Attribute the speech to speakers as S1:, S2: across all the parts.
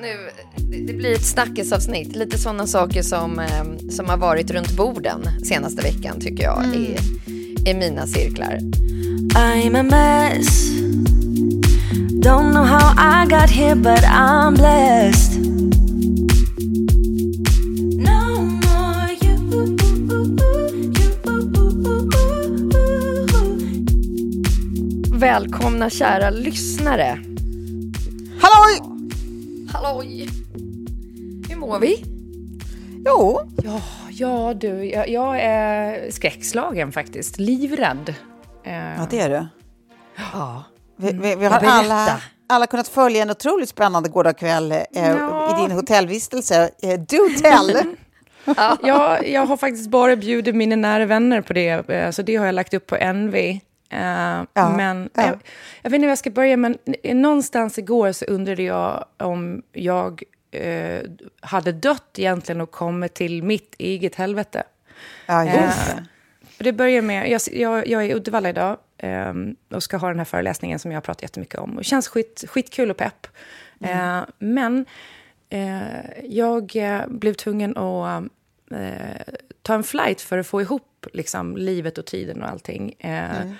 S1: nu, det- blir ett snackisavsnitt. Lite sådana saker som, eh, som har varit runt borden senaste veckan tycker jag i, i mina cirklar.
S2: I'm a mess. Don't know how I got here, but I'm blessed. No more you.
S1: Välkomna kära lyssnare.
S3: Halloj!
S1: Hur mår vi?
S3: Jo,
S4: Ja, ja du, jag, jag är skräckslagen faktiskt. Livrädd. Eh,
S3: ja, det är du.
S1: Ja.
S3: Vi, vi, vi
S1: Ja,
S3: har alla, alla kunnat följa en otroligt spännande gårdagskväll eh,
S4: Ja.
S3: i din hotellvistelse. Eh, do tell!
S4: jag, jag har faktiskt bara bjudit mina nära vänner på det, eh, så det har jag lagt upp på NV. Eh, men
S3: ja.
S4: Jag, jag vet inte hur jag ska börja, men någonstans igår så undrade jag om jag eh, hade dött egentligen och kommit till mitt eget helvete.
S3: ja, just
S4: Eh,
S3: det.
S4: Börjar med, jag, jag, jag är i Uddevalla idag eh, och ska ha den här föreläsningen som jag har pratat jättemycket om. Och det känns skit, skitkul och pepp. Eh, men jag blev tvungen att ta en flight för att få ihop liksom, livet och tiden och allting. Eh,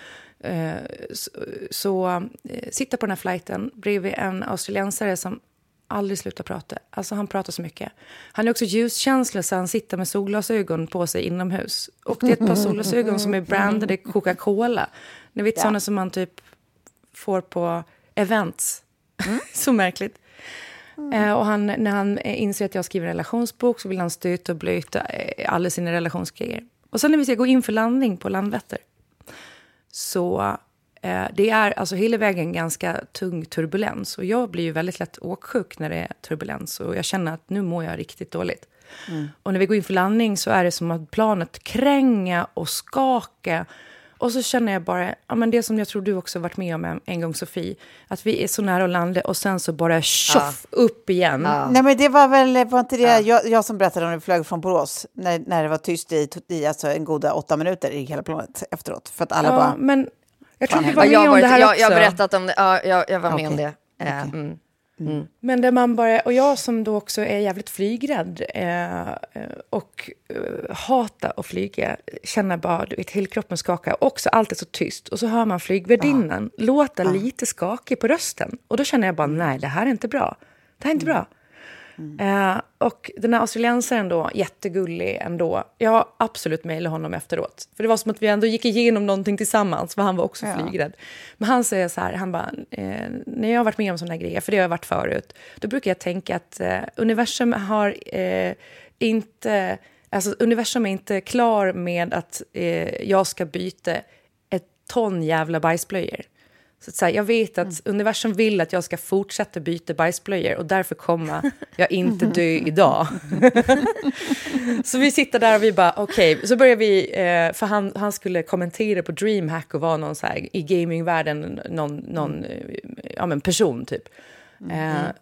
S4: så så eh, sitta på den här flighten bredvid en australiensare som aldrig slutar prata. Alltså han pratar så mycket. Han är också ljuskänslig så han sitter med solglasögon på sig inomhus. Och det är ett par solglasögon som är brandade Coca-Cola. Ni vet sådana som man typ får på events. så märkligt. Eh, och han, när han eh, inser att jag skriver en relationsbok så vill han stöta och blöta eh, alla sina relationsgrejer. Och sen när vi ska gå in för landning på Landvetter så eh, det är alltså hela vägen ganska tung turbulens. Och jag blir ju väldigt lätt åksjuk när det är turbulens. Och jag känner att nu mår jag riktigt dåligt. Och när vi går in för landning så är det som att planet kränga och skaka. Och så känner jag bara, ja, men det som jag tror du också varit med om en, en gång Sofie, att vi är så nära att landa och sen så bara tjoff upp igen.
S3: Nej, men det var väl, var inte det jag, jag som berättade om när vi flög från Borås, när, när det var tyst i, i alltså en goda åtta minuter i hela planet efteråt. För att alla
S4: Ja,
S3: bara...
S4: men jag tror
S1: Ja,
S4: var med
S1: jag,
S4: om
S1: varit,
S4: det här
S1: jag,
S4: också.
S1: jag har berättat om det. Ja, jag, jag var med om det. Eh, mm.
S4: Men där man bara, och jag som då också är jävligt flygrädd eh, eh, och eh, hatar att flyga, känner bara du vet, hela kroppen skaka. Och också allt är så tyst. Och så hör man flygvärdinnan låta lite skakig på rösten. Och då känner jag bara, nej, det här är inte bra. Det här är inte bra. Eh, och den här australiensaren då, jättegullig ändå. Jag har absolut mejlat honom efteråt. För det var som att vi ändå gick igenom någonting tillsammans, för han var också flygrädd. Men han säger så här, han bara, eh, när jag har varit med om sådana grejer, för det har jag varit förut, då brukar jag tänka att eh, universum har eh, inte, alltså universum är inte klar med att eh, jag ska byta ett ton jävla bajsblöjor. Så, att så här, jag vet att universum vill att jag ska fortsätta byta bajsblöjor och därför kommer jag inte dö idag. så vi sitter där och vi bara, okej, okay. så börjar vi, eh, för han, han skulle kommentera på DreamHack och vara någon så här, i gamingvärlden, någon, någon eh, ja, men person typ. Mm. Eh,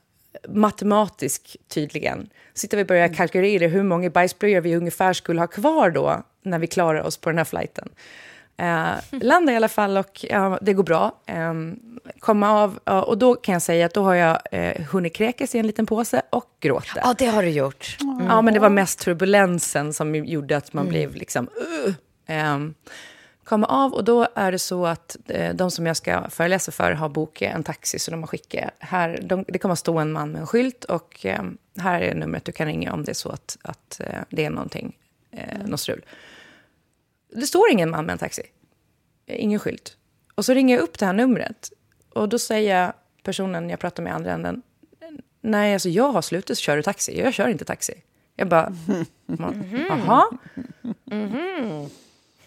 S4: matematisk tydligen. Sitter vi och börjar kalkylera hur många bajsblöjor vi ungefär skulle ha kvar då när vi klarar oss på den här flighten. Eh, landar i alla fall och ja, det går bra. Eh, komma av, och då kan jag säga att då har jag eh, hunnit kräkas i en liten påse och gråta.
S1: Ja, det har du gjort.
S4: Mm. Ja, men det var mest turbulensen som gjorde att man mm. blev liksom... Uh, eh, komma av och då är det så att eh, de som jag ska föreläsa för har bokat en taxi så de har skickat här. De, det kommer att stå en man med en skylt och eh, här är numret du kan ringa om det är så att, att eh, det är någonting, eh, mm. något strul. Det står ingen man med en taxi. Ingen skylt. Och så ringer jag upp det här numret. Och då säger personen jag pratar med i andra änden. Nej, alltså jag har slutat köra taxi. Jag kör inte taxi. Jag bara, jaha? Mm -hmm.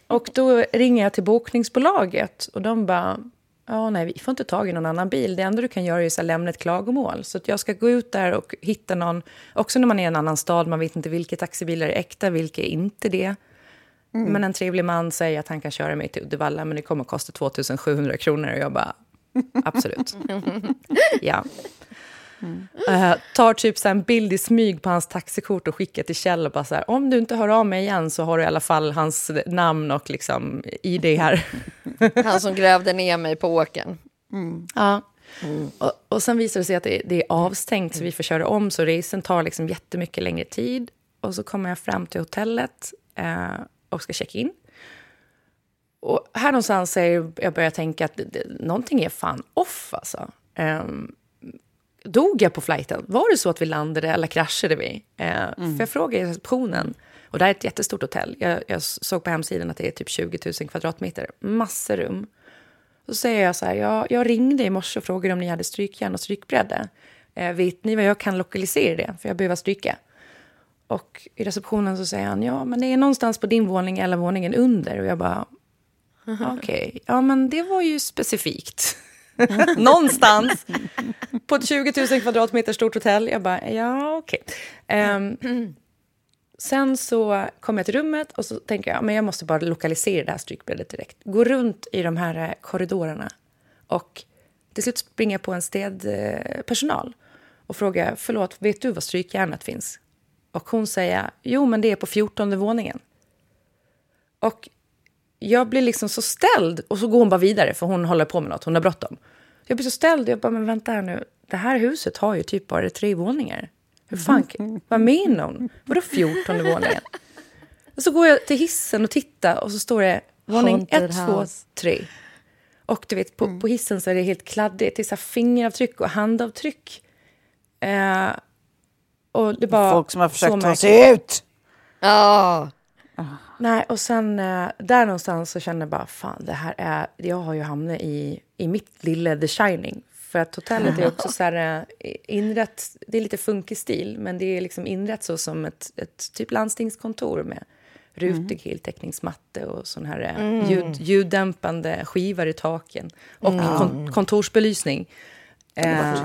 S4: Och då ringer jag till bokningsbolaget och de bara, ja nej vi får inte tag i någon annan bil. Det enda du kan göra är att lämna ett klagomål. Så jag ska gå ut där och hitta någon, också när man är i en annan stad, man vet inte vilka taxibilar är äkta, vilka är inte det. Mm. Men en trevlig man säger att han kan köra mig till Uddevalla, men det kommer att kosta 2700 kronor. Och jag bara, absolut. ja. Mm. Uh, tar typ så en bild i smyg på hans taxikort och skickar till Kjell och bara så här, om du inte hör av mig igen så har du i alla fall hans namn och liksom ID här.
S1: Han som grävde ner mig på åken.
S4: Mm. Ja. Mm. Och, och sen visar det sig att det, det, är avstängt så vi får köra om så resan tar liksom jättemycket längre tid. Och så kommer jag fram till hotellet uh, och ska checka in. Och här någonstans är jag börjar tänka att någonting är fan off alltså. Um, dog jag på flighten? Var det så att vi landade eller kraschade vi? Eh, mm. För jag frågade i receptionen, och det här är ett jättestort hotell. Jag, jag, såg på hemsidan att det är typ 20 000 kvadratmeter, massor rum. Så säger jag så här, jag, jag ringde i morse och frågade om ni hade strykjärn och strykbräde. Eh, vet ni vad jag kan lokalisera det? För jag behöver stryka. Och i receptionen så säger han, ja men det är någonstans på din våning eller våningen under. Och jag bara, okej, okay. ja men det var ju specifikt. Någonstans på ett 20 000 kvadratmeter stort hotell. Jag bara, ja okej. Okay. Um, sen så kommer jag till rummet och så tänker jag men jag måste bara lokalisera det här strykbrädet direkt. Gå runt i de här eh, korridorerna och till slut springer jag på en städpersonal och frågar förlåt, vet du var strykjärnet finns? Och hon säger jo, men det är på 14 våningen. Och jag blir liksom så ställd och så går hon bara vidare för hon håller på med något, hon har bråttom. Jag blir så ställd, jag bara, men vänta här nu, det här huset har ju typ bara tre våningar. Hur fan, vad menar hon? Vadå 14 våningen? Och så går jag till hissen och tittar och så står det våning 1, 2, 3. Och du vet, på, mm. på hissen så är det helt kladdigt. Det är så fingeravtryck och handavtryck. Eh, och det bara
S3: Folk som har försökt ta sig ut!
S1: Ja.
S4: Nej, och sen eh, där någonstans så känner jag bara, fan, det här är... Jag har ju hamnat i, i mitt lilla The Shining. För att hotellet är också så här eh, inrätt... Det är lite funkig stil, men det är liksom inrätt så som ett, ett typ landstingskontor med rutig mm. heltäckningsmatte och sån här eh, mm. ljud, ljuddämpande skivor i taken och mm. kon kontorsbelysning. Eh,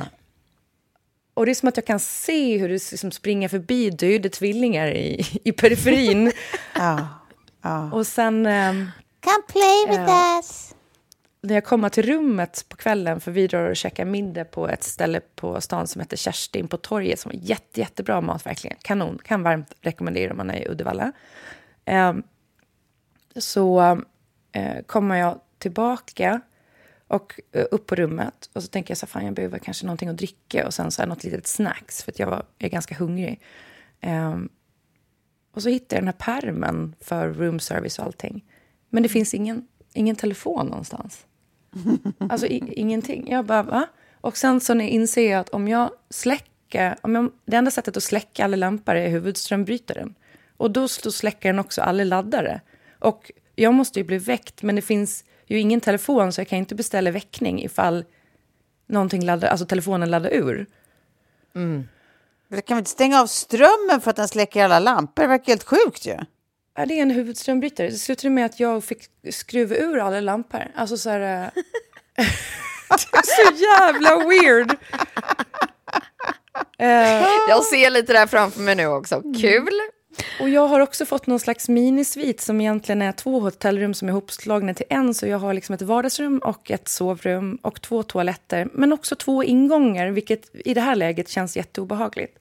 S4: och det är som att jag kan se hur det liksom springer förbi döda tvillingar i, i periferin.
S3: ja, ja.
S4: Och sen... Um,
S3: Come play with uh, us!
S4: När jag kommer till rummet på kvällen, för vi drar och käkar middag på ett ställe på stan som heter Kerstin på torget, som är jätte, jättebra mat, verkligen. Kanon, kan varmt rekommendera om man är i Uddevalla. Um, så uh, kommer jag tillbaka och uh, upp på rummet och så tänker jag så fan jag behöver kanske någonting att dricka och sen så här något litet snacks för att jag var, är ganska hungrig. Um, och så hittar jag den här permen för room service och allting. Men det finns ingen, ingen telefon någonstans. Alltså i, ingenting. Jag bara, va? Och sen så inser jag att om jag släcker... Om jag, det enda sättet att släcka alla lampor är huvudströmbrytaren. Och då, då släcker den också alla laddare. Och jag måste ju bli väckt, men det finns ju ingen telefon så jag kan inte beställa väckning ifall någonting laddar, alltså telefonen laddar ur.
S3: Mm. Kan vi inte stänga av strömmen för att den släcker alla lampor? Det verkar helt sjukt ju.
S4: Ja, det är en huvudströmbrytare. Det slutade med att jag fick skruva ur alla lampor. Alltså så här... Eh, det är så jävla weird.
S1: Jag ser lite där framför mig nu också. Kul.
S4: Och jag har också fått någon slags minisvit som egentligen är två hotellrum som är ihopslagna till en. Så jag har liksom ett vardagsrum och ett sovrum och två toaletter. Men också två ingångar, vilket i det här läget känns jätteobehagligt.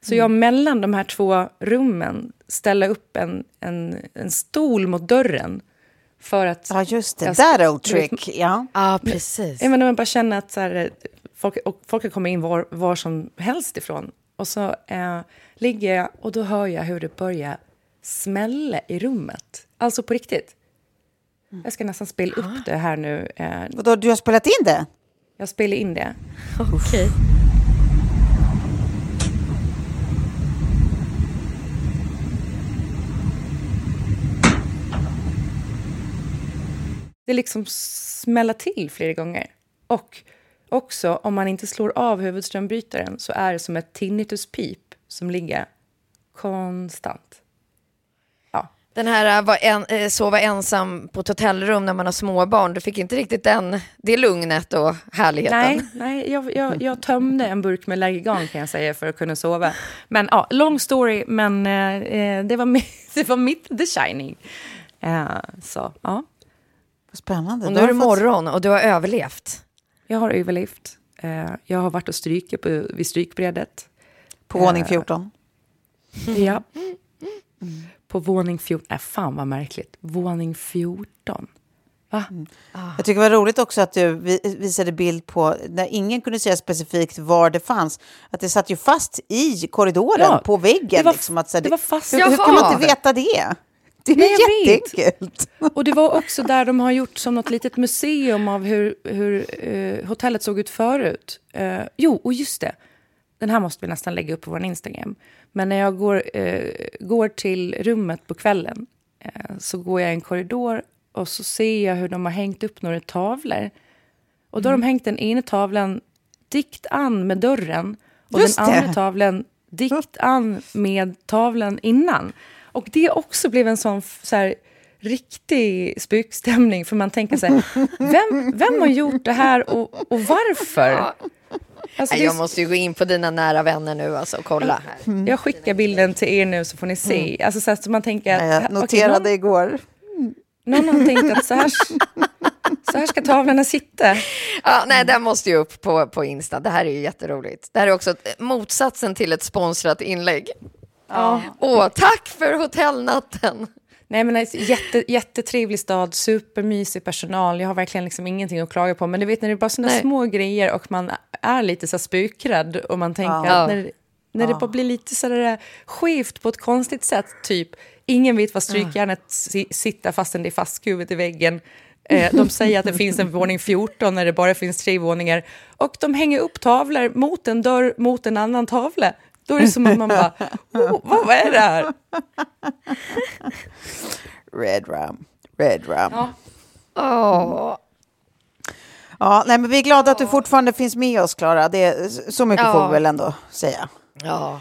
S4: Så jag mellan de här två rummen ställer upp en, en, en stol mot dörren. För att...
S3: Ja, just det.
S4: Jag-
S3: That old trick. Ja.
S1: Ja, precis.
S4: Jag menar, man bara känner att så här, folk, och folk kan komma in var, var som helst ifrån. Och så eh, ligger jag och då hör jag hur det börjar smälla i rummet. Alltså på riktigt. Jag ska nästan spela upp det här nu. Eh,
S3: Vadå, du har spelat in det?
S4: jag spelar in det.
S1: Okej.
S4: Det liksom smäller till flera gånger. Och också, om man inte slår av huvudströmbrytaren så är det som ett tinnituspip som ligger konstant. Ja.
S1: Den här äh, var en, eh, sova ensam på ett hotellrum när man har småbarn, du fick inte riktigt den, det lugnet och härligheten.
S4: Nej, nej jag, jag, jag tömde en burk med Lergigan kan jag säga för att kunna sova. Men ja, long story, men eh, det, var mitt, det var mitt The Shining. Eh, så ja,
S3: Vad spännande.
S1: Och nu är det morgon och du har överlevt.
S4: Jag har överlevt. Eh, jag har varit och strykit på, vid strykbrädet.
S3: På våning 14.
S4: Ja. På våning 14. Äh, fan vad märkligt. Våning 14. Va?
S3: Jag tycker det var roligt också att du vi- visade bild på, när ingen kunde säga specifikt var det fanns, att det satt ju fast i korridoren,
S4: Ja,
S3: på väggen.
S4: det var-
S3: liksom, att, så här,
S4: det var fast-
S3: hur, hur kan man inte veta det? Det är
S4: Nej, vet.
S3: jätteenkelt.
S4: Och det var också där de har gjort som något litet museum av hur, hur eh, hotellet såg ut förut. Eh, jo, och just det. Den här måste vi nästan lägga upp på vår Instagram. Men när jag går, eh, går till rummet på kvällen så går jag i en korridor och så ser jag hur de har hängt upp några tavlor. Och då har de hängt den ena tavlan dikt an med dörren och
S3: Just
S4: den
S3: det.
S4: andra tavlan dikt an med tavlan innan. Och det också blev en sån så här, riktig spökstämning för man tänker så här, vem, vem har gjort det här och, och varför? Alltså,
S1: Nej,
S4: det är
S1: jag måste ju gå in på dina nära vänner nu alltså, och kolla här.
S4: jag skickar bilden till er nu så får ni se. Alltså så, här, så man tänker...
S3: Ja, Jag noterade
S4: någon,
S3: igår.
S4: någon har tänkt att så här, så här ska tavlorna sitta.
S1: Ja, nej, den måste ju upp på, på Insta. Det här är ju jätteroligt. Det här är också motsatsen till ett sponsrat inlägg.
S4: Ja.
S1: Åh, tack för hotellnatten!
S4: Nej, men alltså, jätte, jättetrevlig stad, supermysig personal. Jag har verkligen liksom ingenting att klaga på. Men du vet när det är bara
S1: Nej.
S4: små grejer och man är lite så spökrädd och man tänker
S1: Ja.
S4: att när, när det bara blir lite så där skevt på ett konstigt sätt, typ ingen vet var strykjärnet si, sitter fastän det är fastskruvet i väggen. Eh, de säger att det finns en våning 14 när det bara finns tre våningar. Och de hänger upp tavlor mot en dörr mot en annan tavla. Då är det som att man bara, oh, vad är det här?
S3: Red rum. Red rum. Ja.
S1: Åh,
S3: nej, men vi är glada att du fortfarande finns med oss, Klara. Det är, så mycket
S1: Ja.
S3: får vi väl ändå säga.
S1: ja.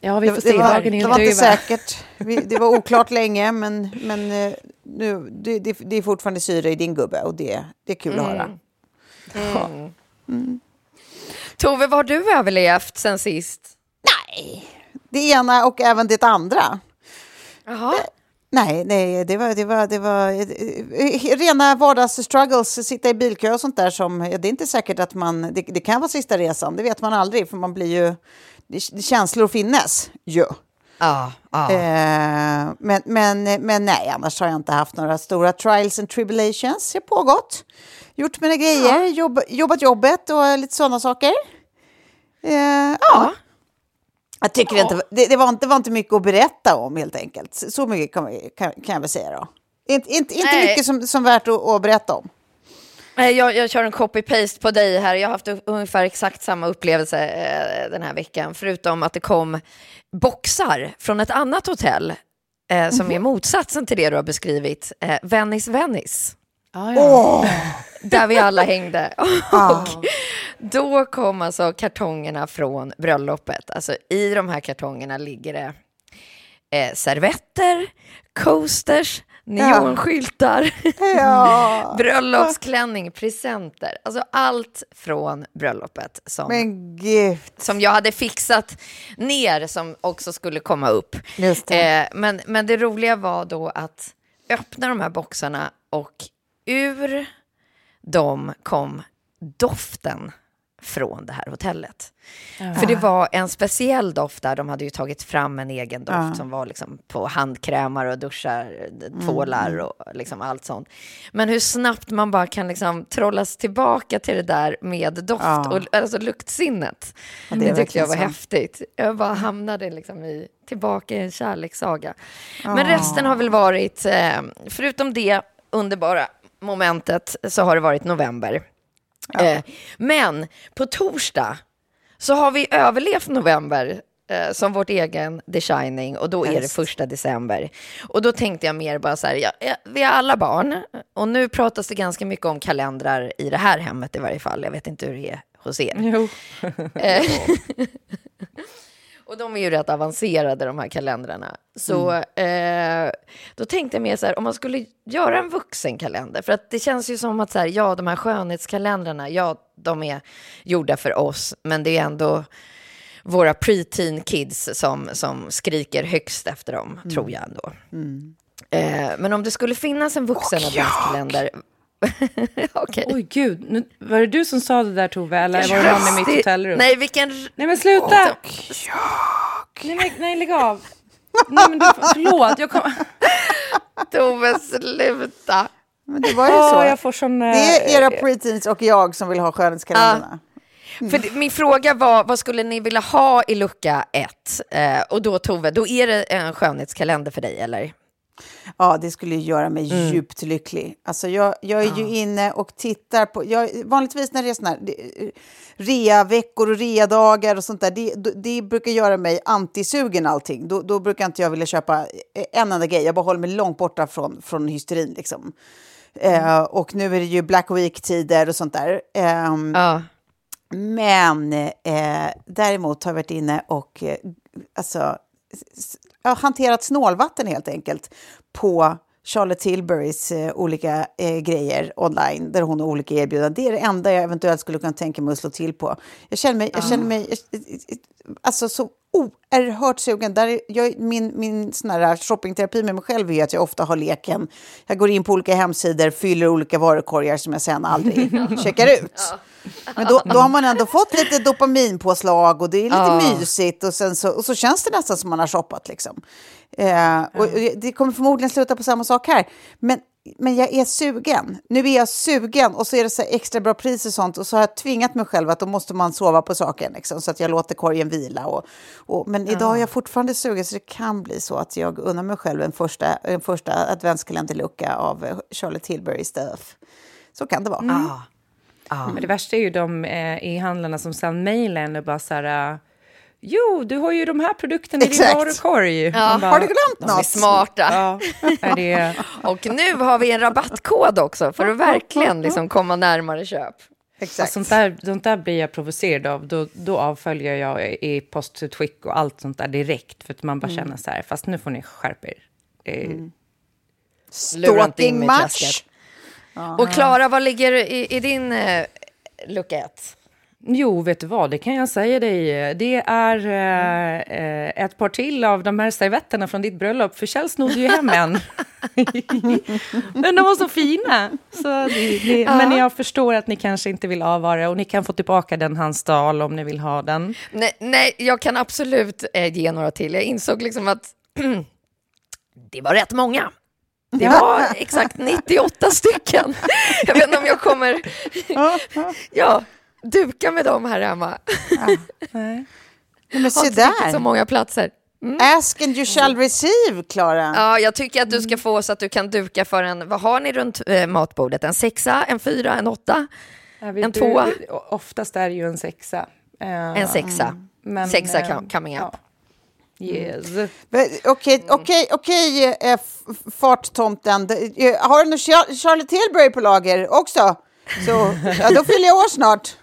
S4: Ja, vi får
S3: Det,
S4: se.
S3: det, var,
S4: Dagen är
S3: det var
S4: inte
S3: säkert. Vi, det var oklart länge, men, men eh, nu, det, det, det är fortfarande syre i din gubbe och det, det är kul att höra.
S1: Tove, vad har du överlevt sen sist?
S3: Det ena och även det andra.
S1: Jaha.
S3: Nej, nej, det var, det var, det var eh, eh, rena vardagsstruggles, sitta i bilkö och sånt där som, ja, det är inte säkert att man, det, det kan vara sista resan, det vet man aldrig, för man blir ju, det, känslor finnes ju.
S1: Ja.
S3: Eh, men, men, men nej, annars har jag inte haft några stora trials and tribulations. Det har pågått. Gjort mina grejer, jobb, jobbat jobbet och lite sådana saker. Eh, ja. Jag tycker inte, det, det, var inte, det var inte mycket att berätta om helt enkelt. Så mycket kan, kan, kan jag väl säga då. Inte, inte, inte
S1: Nej.
S3: mycket som, som värt att, att berätta om.
S1: Jag, jag kör en copy-paste på dig här. Jag har haft ungefär exakt samma upplevelse eh, den här veckan, förutom att det kom boxar från ett annat hotell eh, som är motsatsen till det du har beskrivit, eh, Venice Venice,
S4: Ja, ja.
S1: där vi alla hängde. Och då kom alltså kartongerna från bröllopet. Alltså i de här kartongerna ligger det eh, servetter, coasters, neonskyltar,
S3: Ja.
S1: bröllopsklänning, presenter. Alltså allt från bröllopet som, som jag hade fixat ner som också skulle komma upp.
S3: Det.
S1: Eh, men, men det roliga var då att öppna de här boxarna och ur dem kom doften från det här hotellet. För det var en speciell doft där, de hade ju tagit fram en egen doft
S3: Ja.
S1: som var liksom på handkrämar och duschar, tvålar och liksom allt sånt. Men hur snabbt man bara kan liksom trollas tillbaka till det där med doft,
S3: Ja.
S1: och, alltså luktsinnet.
S3: Ja, det
S1: det tyckte jag var
S3: så.
S1: häftigt. Jag bara hamnade liksom i, tillbaka i en kärlekssaga. Men resten har väl varit, eh, förutom det underbara momentet, så har det varit november. Eh, men på torsdag så har vi överlevt november eh, som vårt egen The Shining och då är det första december. Och då tänkte jag mer bara så här, ja, ja, vi har alla barn och nu pratas det ganska mycket om kalendrar i det här hemmet i varje fall. Jag vet inte hur det är hos er. Och de är ju rätt avancerade de här kalendrarna. Så eh, då tänkte jag mer så här, om man skulle göra en vuxenkalender, för att det känns ju som att så här, ja, de här skönhetskalendrarna, ja, de är gjorda för oss, men det är ändå våra preteen kids som, som skriker högst efter dem, tror jag ändå. Eh, men om det skulle finnas en vuxen adventskalender... Okej.
S4: Oj, gud. Nu, var det du som sa det där, Tove? Eller var det någon i mitt hotellrum?
S1: Nej, vilken...
S4: Nej men sluta! Nej, men, nej, lägg av. Nej, men du, förlåt. Jag kom...
S1: Tove, sluta.
S3: Men det var ju
S4: Åh,
S3: så.
S4: jag får sån... eh,
S3: Det är era preteens och jag som vill ha skönhetskalendrarna.
S1: För det- min fråga var, vad skulle ni vilja ha i lucka ett? Eh, och då Tove, då är det en skönhetskalender för dig, eller?
S3: Ja, det skulle göra mig
S1: Mm.
S3: djupt lycklig. Alltså jag, jag är ju inne och tittar på... Jag, vanligtvis när det är såna här rea-veckor och rea-dagar och sånt där, det, det- brukar göra mig antisugen allting. Då, då brukar inte jag vilja köpa en enda grej. Jag bara håller mig långt borta från, från hysterin liksom. Eh, och nu är det ju Black Week-tider och sånt där. Ehm,
S1: Ja.
S3: Men eh, däremot har jag varit inne och eh, alltså, hanterat snålvatten helt enkelt på Charlotte Tilburys eh, olika eh, grejer online där hon har olika erbjudanden. Det är det enda jag eventuellt skulle kunna tänka mig att slå till på. Jag känner mig, jag känner mig alltså, så oerhört sugen. Där är, jag, min min sån här shoppingterapi med mig själv är att jag ofta har leken. Jag går in på olika hemsidor, fyller olika varukorgar som jag sen aldrig checkar ut. Men då, då har man ändå fått lite dopaminpåslag och det är lite mysigt och, sen så, och så känns det nästan som man har shoppat. Liksom. Eh, och och det kommer förmodligen sluta på samma sak här. Men, men jag är sugen. Nu är jag sugen och så är det så här extra bra pris och sånt och så har jag tvingat mig själv att då måste man sova på saken liksom, så att jag låter korgen vila. Och, och, men idag är jag fortfarande sugen så det kan bli så att jag unnar mig själv en första, en första adventskalenderlucka av Charlotte Tilbury stuff. Så kan det vara.
S1: Ja.
S4: Men det värsta är ju de eh, e-handlarna som sen mejlen och bara så här... Jo, du har ju de här produkterna i din varukorg.
S1: Ja.
S4: Bara,
S3: Har du glömt
S1: De är
S3: något?
S1: smarta.
S4: Ja, det...
S1: Och nu har vi en rabattkod också för att verkligen liksom komma närmare köp.
S4: Och
S3: Exakt.
S4: sånt, där, sånt där blir jag provocerad av. Då, då avföljer jag i postutskick och allt sånt där direkt. För att man bara känner så här, fast nu får ni skärpa er.
S1: In
S3: Stalking match.
S1: Och Klara, vad ligger i, i din eh, lucka ett?
S4: Jo, vet du vad, det kan jag säga dig. Det är eh, eh, ett par till av de här servetterna från ditt bröllop, för Kjell snodde ju hem en. Men de var så fina. Så det, det, Men jag förstår att ni kanske inte vill avvara och ni kan få tillbaka den han stal om ni vill ha den.
S1: Nej, nej, jag kan absolut eh, ge några till. Jag insåg liksom att det var rätt många. Det var exakt 98 stycken. Jag vet inte om jag kommer ja, duka med dem här hemma.
S4: Nej.
S3: Men
S1: Har
S3: se
S1: inte riktigt så
S3: där.
S1: många platser.
S3: Ask and you shall receive, Klara.
S1: Ja, jag tycker att du ska få så att du kan duka för en, vad har ni runt eh, matbordet? En sexa, en fyra, en åtta?
S4: Ja,
S1: En
S4: du-
S1: tvåa?
S4: Oftast är det ju en sexa. Eh,
S1: En sexa.
S4: men,
S1: sexa
S4: eh,
S1: com- coming up.
S4: ja. Yes.
S3: Men, Okej, okej, okej, eh, farttomten. Eh, Har du någon Char- Charlotte Tilbury på lager också? Så, ja, då fyller jag år snart.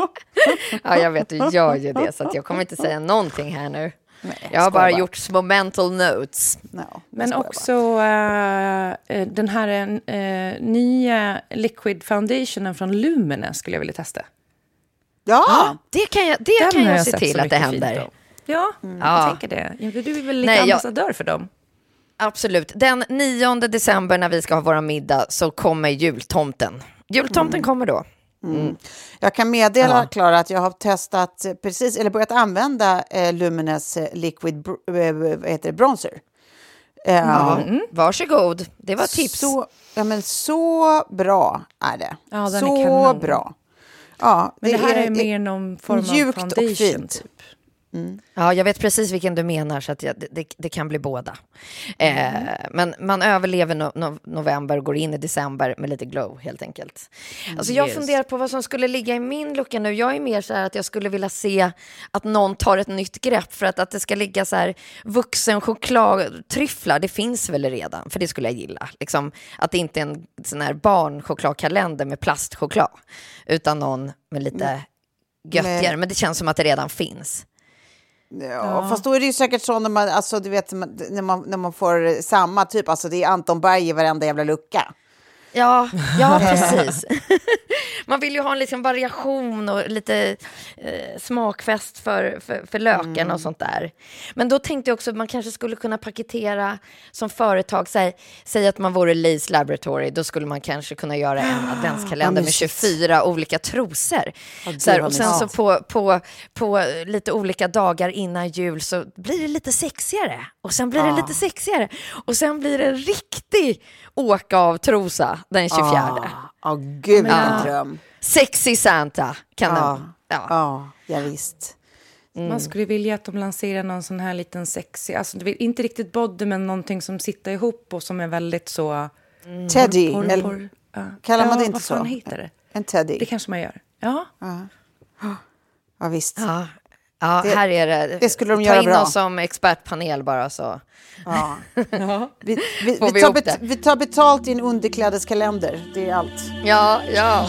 S1: Ja, jag vet, du gör ju det, så att jag kommer inte säga någonting här nu.
S3: Nej,
S1: Jag har
S3: skojar
S1: bara gjort små mental notes.
S3: No, jag
S4: Men också eh, den här eh, nya liquid foundationen från Lumene skulle jag vilja testa.
S3: bara. Ja,
S1: Det kan jag, det
S4: Den
S1: kan
S4: har
S1: jag se till att det händer.
S4: Ja,
S1: Ja.
S4: jag tänker det. Ja, Du är väl lite
S1: Nej, jag-
S4: ambassadör för dem?
S1: Absolut. Den 9 december när vi ska ha vår middag så kommer jultomten. Jultomten kommer då.
S3: Jag kan meddela Klara att jag har testat precis, eller börjat använda eh, Lumines eh, liquid br- eh, vad heter det, bronzer. Eh,
S1: Mm. Varsågod, det var tips.
S3: Så, ja, men så bra är det.
S4: Ja, är
S3: så
S4: kanon.
S3: bra. Ja,
S4: Men det, här är mer någon form av
S3: mjukt och
S4: foundation.
S3: fint.
S4: Typ.
S1: Ja, jag vet precis vilken du menar, så att jag, det, det, kan bli båda. Eh, men man överlever no, no, november och går in i december med lite glow, helt enkelt. Alltså, jag funderar på vad som skulle ligga i min lucka nu. Jag är mer så här att jag skulle vilja se att någon tar ett nytt grepp, för att, att det ska ligga så här vuxen chokladtryfflar, det finns väl redan, för det skulle jag gilla. Liksom, att det inte är en sån här barnchokladkalender med plastchoklad, utan någon med lite göttigare, men det känns som att det redan finns.
S3: Ja, fast då är det ju säkert så när man, alltså, du vet, när man, när man får samma typ, alltså det är Anton Berg i varenda jävla lucka.
S1: Ja, ja precis. Man vill ju ha en liksom variation och lite eh, smakfest för, för, för löken
S3: Mm.
S1: och sånt där. Men då tänkte jag också att man kanske skulle kunna paketera som företag, säg, säg att man vore Lees Laboratory, då skulle man kanske kunna göra en adventskalender med
S3: mysigt.
S1: 24 olika trosor. så här, och sen så på, på, på lite olika dagar innan jul så blir det lite sexigare. Och sen blir det lite sexigare. Och sen blir det en riktig åka av trosa den 24.
S3: Ja, ah, gud vilken dröm.
S1: Sexy Santa kan
S3: Ja,
S1: den... Ja.
S3: ja, ja visst.
S4: Man skulle vilja att de lanserar någon sån här liten sexy, alltså du vet, inte riktigt body men någonting som sitter ihop och som är väldigt så...
S3: Teddy,
S4: Porr,
S3: eller,
S4: porr, ja.
S3: kallar man
S4: ja,
S3: det inte så?
S4: heter det?
S3: En teddy.
S4: Det kanske man gör. Ja.
S3: Ja, visst.
S1: Ja. Ja,
S3: Det-
S1: här är det.
S3: det skulle de
S1: Ta
S3: göra
S1: in
S3: bra.
S1: oss som expertpanel bara så.
S3: Ja. Vi, vi, vi, tar bet, vi tar betalt i en underklädeskalender, det är allt.
S1: Ja, ja.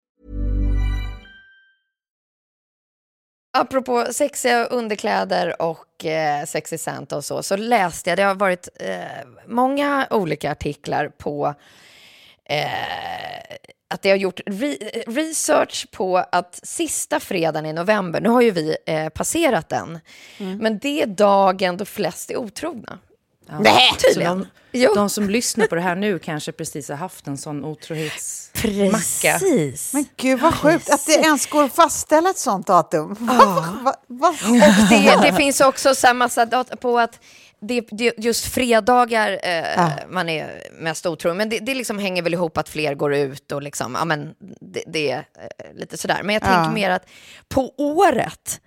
S1: Apropå sexiga underkläder och eh, sexy Santa och så, så läste jag, det har varit eh, många olika artiklar på eh, att det har gjort re research på att sista fredagen i november, nu har ju vi eh, passerat den, men det är dagen då flest är otrogna.
S3: Nej!
S4: Så
S1: Tydligen.
S4: de,
S1: Jo.
S4: de som lyssnar på det här nu kanske precis har haft en sån otrohetsmacka.
S1: Precis.
S3: Men gud vad sjukt att det ens går att fastställa ett sånt datum. Va, va, va?
S1: Det, det finns också så här massa data på att det, det just fredagar eh, man är mest otrogen. Men det, det liksom hänger väl ihop att fler går ut och liksom, ja men det, det är eh, lite sådär. Men jag tänker mer att på året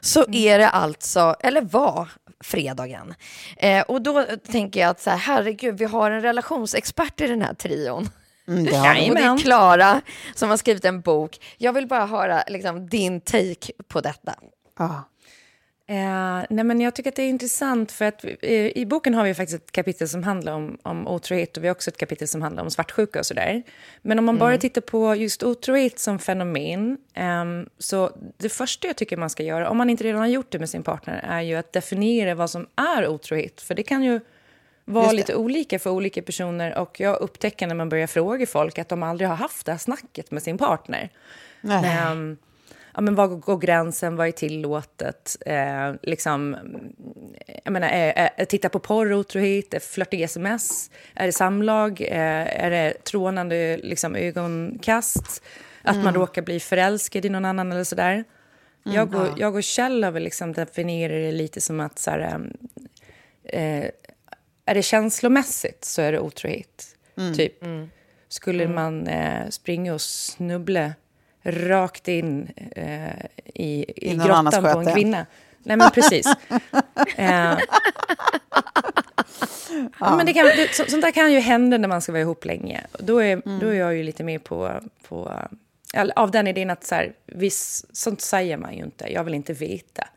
S1: så är det alltså, eller var, fredagen. Eh, och då tänker jag att så här, herregud, vi har en relationsexpert i den här trion.
S3: Mm, det har vi.
S1: Och det är Klara som har skrivit en bok. Jag vill bara höra liksom, din take på detta.
S3: Ja.
S4: Eh, nej men jag tycker att det är intressant för att eh, i boken har vi faktiskt ett kapitel som handlar om, om otrohet och vi har också ett kapitel som handlar om svartsjuka och sådär. Men om man bara tittar på just otrohet som fenomen ehm, så det första jag tycker man ska göra, om man inte redan har gjort det med sin partner, är ju att definiera vad som är otrohet. För det kan ju vara lite olika för olika personer och jag upptäcker när man börjar fråga folk att de aldrig har haft det här snacket med sin partner.
S3: Nej.
S4: Ehm, ja, men var går gränsen? Vad är tillåtet? Eh, liksom, jag menar, är, är, titta på porr otrohet? Är flörtiga sms? Är det samlag? Eh, är det trånande liksom, ögonkast? Att man råkar bli förälskad i någon annan eller sådär. jag, och, jag och Kjell har väl liksom definierat det lite som att så här, ehm, eh, är det känslomässigt så är det otrohet. Typ. Skulle man eh, springa och snubbla rakt in eh, i, i grottan på en kvinna. Nej, men precis. eh, ja. men det kan, det, så, sånt där kan ju hända när man ska vara ihop länge. Då är, då är jag ju lite mer på... på av den idén att så här, viss, sånt säger man ju inte. Jag vill inte veta.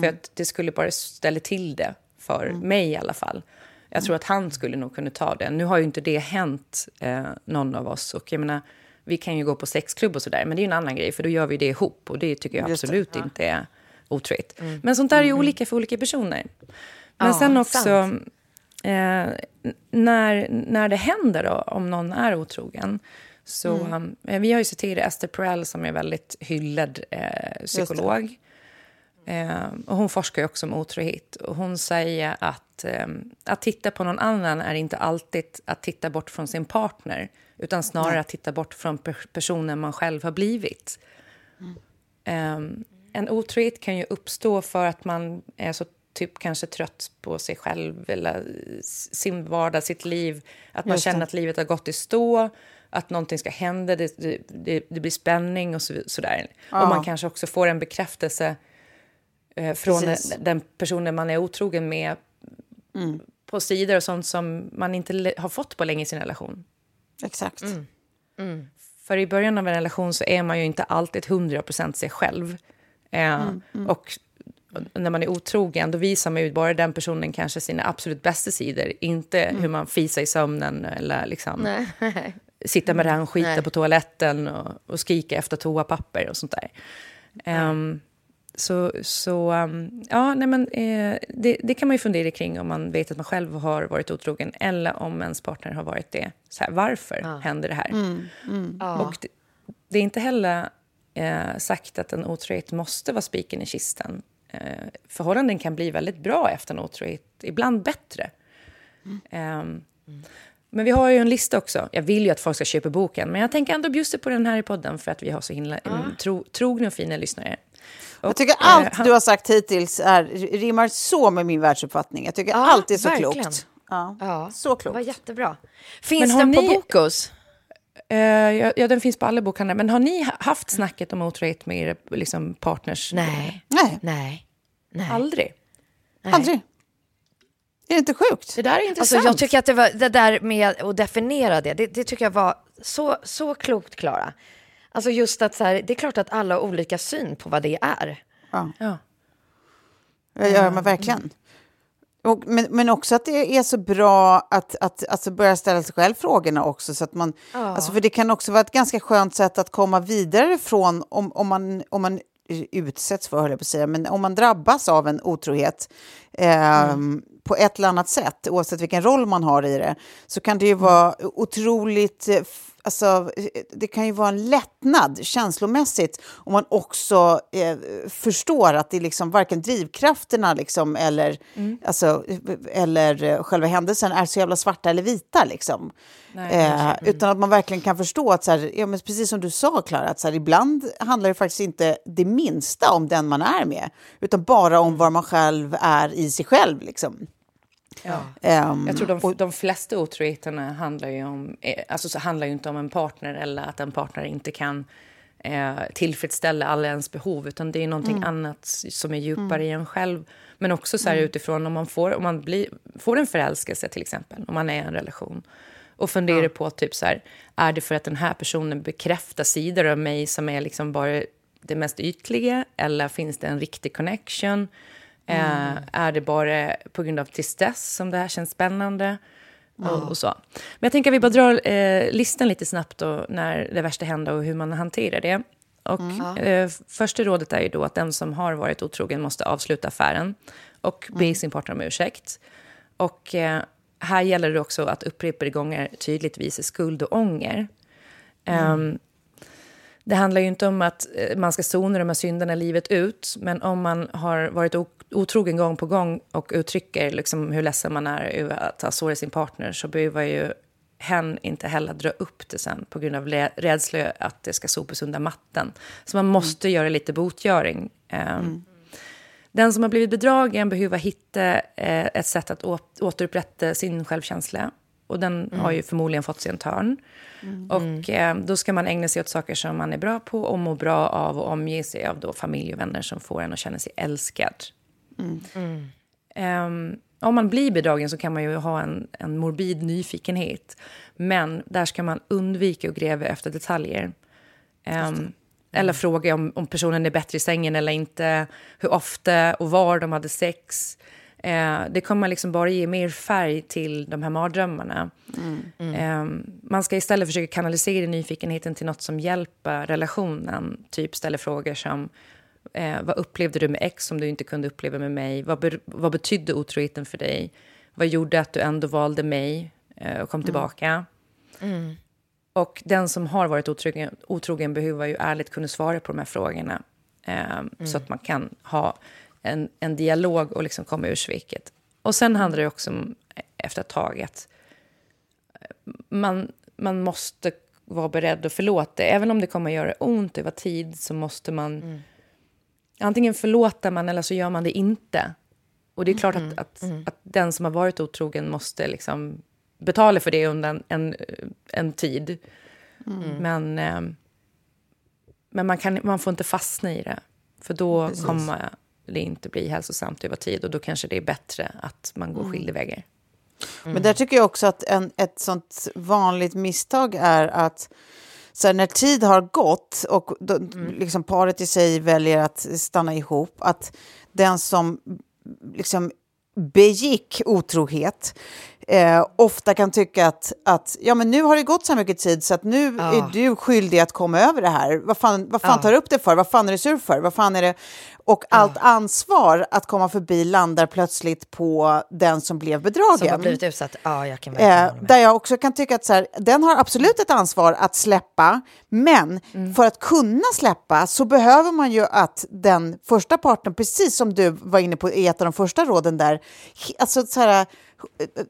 S4: För att det skulle bara ställa till det för mig i alla fall. Jag tror att han skulle nog kunna ta det. Nu har ju inte det hänt eh, någon av oss. Och jag menar, vi kan ju gå på sexklubb och sådär, men det är en annan grej, för då gör vi det ihop. Och det tycker jag absolut inte är otroligt. Men sånt där är ju olika för olika personer. Men
S1: Ja,
S4: sen också, eh, när, när det händer då, om någon är otrogen, så eh, vi har ju citerat Esther Perel som är väldigt hyllad eh, psykolog. Eh, och hon forskar också om otrohet. Och hon säger att eh, att titta på någon annan är inte alltid att titta bort från sin partner utan snarare att titta bort från per- personen man själv har blivit. Eh, en otrohet kan ju uppstå för att man är så typ kanske trött på sig själv eller sin vardag, sitt liv. Att man känner att livet har gått i stå, att någonting ska hända, det, det, det, blir spänning och så, sådär. Och man kanske också får en bekräftelse från
S3: Precis.
S4: den personen man är otrogen med på sidor och sånt som man inte har fått på länge i sin relation.
S3: Exakt.
S4: För i början av en relation så är man ju inte alltid 100% sig själv. Eh, Och när man är otrogen, då visar man ju bara den personen kanske sina absolut bästa sidor. Inte hur man fisar i sömnen eller liksom
S1: Nej.
S4: sitta med den skiten
S1: Nej.
S4: på toaletten och, och skrika efter toapapper och sånt där. Ehm, så, så um, ja, nej men, eh, det, det kan man ju fundera kring om man vet att man själv har varit otrogen eller om ens partner har varit det. Så här, varför händer det här? Och det, det är inte heller eh, sagt att en otrohet måste vara spiken i kisten. Eh, förhållanden kan bli väldigt bra efter en otrohet, ibland bättre. Ehm, men vi har ju en lista också. Jag vill ju att folk ska köpa boken, men jag tänker ändå bjussa på den här i podden för att vi har så himla mm, tro, trogna och fina lyssnare.
S3: Jag tycker
S4: eh,
S3: allt
S4: han-
S3: du har sagt hittills är, rimmar så med min världsuppfattning. Jag tycker
S1: Ja,
S3: allt är så
S1: verkligen.
S3: klokt. Ja,
S1: Ja,
S3: så
S1: Det
S3: klokt.
S1: var jättebra. Finns
S4: Men har
S1: den på
S4: ni-
S1: Bokus?
S4: Eh, ja, ja, den finns på alla bokhandlar. Men har ni ha- haft snacket om otrohet med era liksom, partners?
S1: Nej.
S3: Nej,
S1: Nej. Nej.
S4: Aldrig?
S3: aldrig. Är det inte sjukt?
S4: Det där är
S1: Alltså,
S4: intressant.
S1: jag tycker att det, var, det där med att definiera det, det, det tycker jag var så, så klokt, Klara. Alltså just att så här, det är klart att alla har olika syn på vad det är.
S4: ja.
S3: Ja, ja men verkligen. Och, men, men också att det är så bra att, att alltså börja ställa sig själv frågorna också. Så att man, alltså för det kan också vara ett ganska skönt sätt att komma vidare från om, om, man, om man utsätts för, höll jag på att säga, men om man drabbas av en otrohet eh, på ett eller annat sätt, oavsett vilken roll man har i det, så kan det ju vara otroligt... Alltså, det kan ju vara en lättnad känslomässigt om man också eh, förstår att det är liksom varken drivkrafterna liksom, eller, alltså, eller eh, själva händelsen är så jävla svarta eller vita. Liksom. eh, utan att man verkligen kan förstå att, så här, ja, men precis som du sa Klara, att så här, ibland handlar det faktiskt inte det minsta om den man är med, utan bara om var man själv är i sig själv. Liksom. Ehm,
S4: Jag tror de,
S3: och-
S4: de flesta otroheterna handlar ju om, eh, alltså så handlar ju inte om en partner eller att en partner inte kan eh, tillfredsställa alla ens behov, utan det är någonting
S3: Mm.
S4: annat som är djupare i en själv. Men också så här utifrån om man, får, om man blir, får en förälskelse till exempel, om man är i en relation. Och funderar på typ så här, är det för att den här personen bekräftar sidor av mig som är liksom bara det mest ytliga? Eller finns det en riktig connection? Eh, är det bara på grund av tristess som det här känns spännande? Och, och så. Men jag tänker att vi bara drar eh, listan lite snabbt då, när det värsta händer och hur man hanterar det. Och, eh, första rådet är ju då att den som har varit otrogen måste avsluta affären och be sin partner om ursäkt. Och eh, här gäller det också att upprepade gånger tydligt visa skuld och ånger. Ehm, det handlar ju inte om att eh, man ska sona de här synderna livet ut, men om man har varit otrogen gång på gång och uttrycker liksom hur ledsen man är över att ha sårat sin partner så behöver ju hen inte heller dra upp det sen på grund av rädsla att det ska sopas under mattan. Så man måste göra lite botgöring. Ehm, Den som har blivit bedragen behöver hitta eh, ett sätt att återupprätta sin självkänsla. Och den har ju förmodligen fått sig en törn. Och eh, då ska man ägna sig åt saker som man är bra på och mår bra av och omge sig av då familj och vänner som får en att känna sig älskad. Ehm, om man blir bedragen så kan man ju ha en, en morbid nyfikenhet. Men där ska man undvika att gräva efter detaljer. Ehm, Eller fråga om, om personen är bättre i sängen eller inte. Hur ofta och var de hade sex. Eh, det kommer liksom bara ge mer färg till de här mardrömmarna. Ehm, man ska istället försöka kanalisera nyfikenheten till något som hjälper relationen. Typ ställa frågor som eh, vad upplevde du med ex som du inte kunde uppleva med mig? Vad, be- vad betydde otroheten för dig? Vad gjorde att du ändå valde mig eh, och kom tillbaka? Och den som har varit otrogen, otrogen behöver ju ärligt kunna svara på de här frågorna. Eh, Så att man kan ha en, en dialog och liksom komma ur sveket. Och sen handlar det också om, eh, efter ett tag, att man, man måste vara beredd att förlåta. Även om det kommer att göra ont över tid så måste man... Antingen förlåter man eller så gör man det inte. Och det är klart att, att, att den som har varit otrogen måste liksom betala för det under en, en, en tid. Men, eh, men man, kan, man får inte fastna i det. För då kommer det inte bli hälsosamt över tid. Och då kanske det är bättre att man går skilda vägar.
S3: Men där tycker jag också att en, ett sånt vanligt misstag är att så här, när tid har gått och då, liksom paret i sig väljer att stanna ihop, att den som liksom begick otrohet eh, ofta kan tycka att, att ja, men nu har det gått så mycket tid så att nu är du skyldig att komma över det här. Vad fan, vad fan tar du upp det för? Vad fan är du sur för? Vad fan är det? Och allt ansvar att komma förbi landar plötsligt på den som blev bedragen.
S1: Som har blivit utsatt. Ja, jag kan
S3: Eh, där jag också kan tycka att så här, den har absolut ett ansvar att släppa, men
S1: Mm.
S3: för att kunna släppa så behöver man ju att den första parten, precis som du var inne på i ett av de första råden där, alltså så här, eh, eh,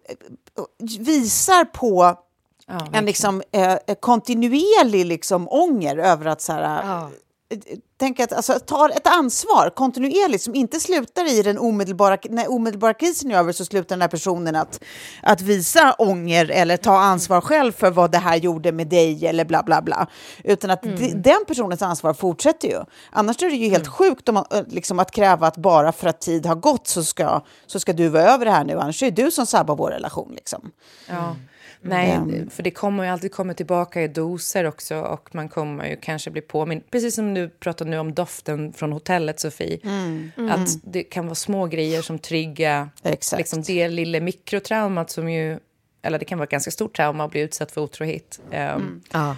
S3: visar på en liksom, eh, kontinuerlig liksom, ånger över att så här,
S1: Ja.
S3: Tänk att alltså, ta ett ansvar kontinuerligt som inte slutar i den omedelbara, när omedelbara krisen är över så slutar den här personen att, att visa ånger eller ta ansvar själv för vad det här gjorde med dig eller bla bla bla. Utan att de, den personens ansvar fortsätter ju. Annars är det ju helt sjukt om man, eh, liksom, att kräva att bara för att tid har gått så ska, så ska du vara över det här nu, annars är det du som sabbar vår relation. Liksom.
S4: Ja. Nej,
S3: Mm.
S4: för det kommer ju alltid komma tillbaka i doser också och man kommer ju kanske bli påmind. Precis som du pratade nu om doften från hotellet, Sofie. Att det kan vara små grejer som triggar
S3: Exakt.
S4: liksom det lilla mikrotraumat som ju... Eller det kan vara ett ganska stort trauma att bli utsatt för otrohet. Um,
S1: Ja.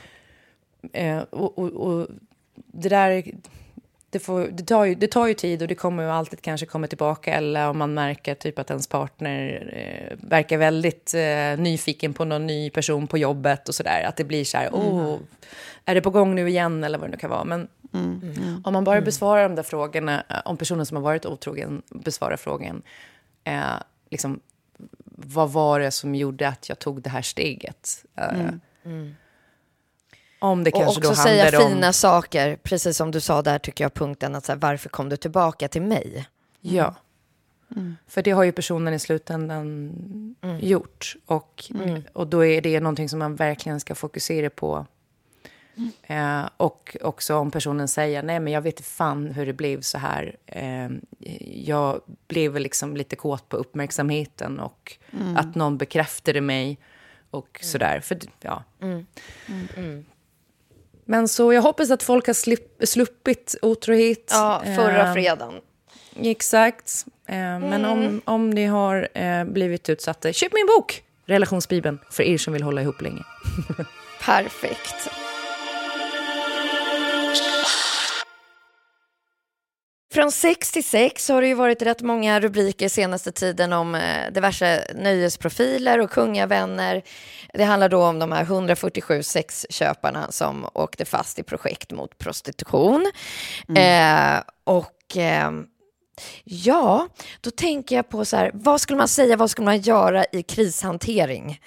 S4: Eh, och, och, och det där... Det, får, det, tar ju, det tar ju tid och det kommer ju alltid kanske komma tillbaka. Eller om man märker typ att ens partner eh, verkar väldigt eh, nyfiken på någon ny person på jobbet och sådär. Att det blir så här, åh, är det på gång nu igen eller vad det nu kan vara. Men om man bara besvarar de där frågorna, eh, om personen som har varit otrogen besvarar frågan, eh, liksom, vad var det som gjorde att jag tog det här steget? Eh, Om det
S1: Och
S4: kanske
S1: också
S4: då
S1: säga
S4: om...
S1: fina saker, precis som du sa där tycker jag punkten att så här, varför kom du tillbaka till mig?
S4: Ja. För det har ju personen i slutändan gjort. Och, och då är det någonting som man verkligen ska fokusera på. Eh, och också om personen säger, nej men jag vet inte fan hur det blev så här. Eh, jag blev liksom lite kåt på uppmärksamheten och att någon bekräftade mig och sådär. För, ja. Men så jag hoppas att folk har slipp, sluppit otrohet.
S1: Ja, förra
S4: Eh,
S1: fredagen.
S4: Exakt. Eh, Men om, om ni har eh, blivit utsatta, köp min bok! Relationsbibeln, för er som vill hålla ihop länge.
S1: Perfekt. Från 6 till 6 har det ju varit rätt många rubriker senaste tiden om eh, diverse nöjesprofiler och kungavänner. Det handlar då om de här 147 sexköparna som åkte fast i projekt mot prostitution. Eh, och eh, ja, då tänker jag på så här, vad skulle man säga, vad skulle man göra i krishantering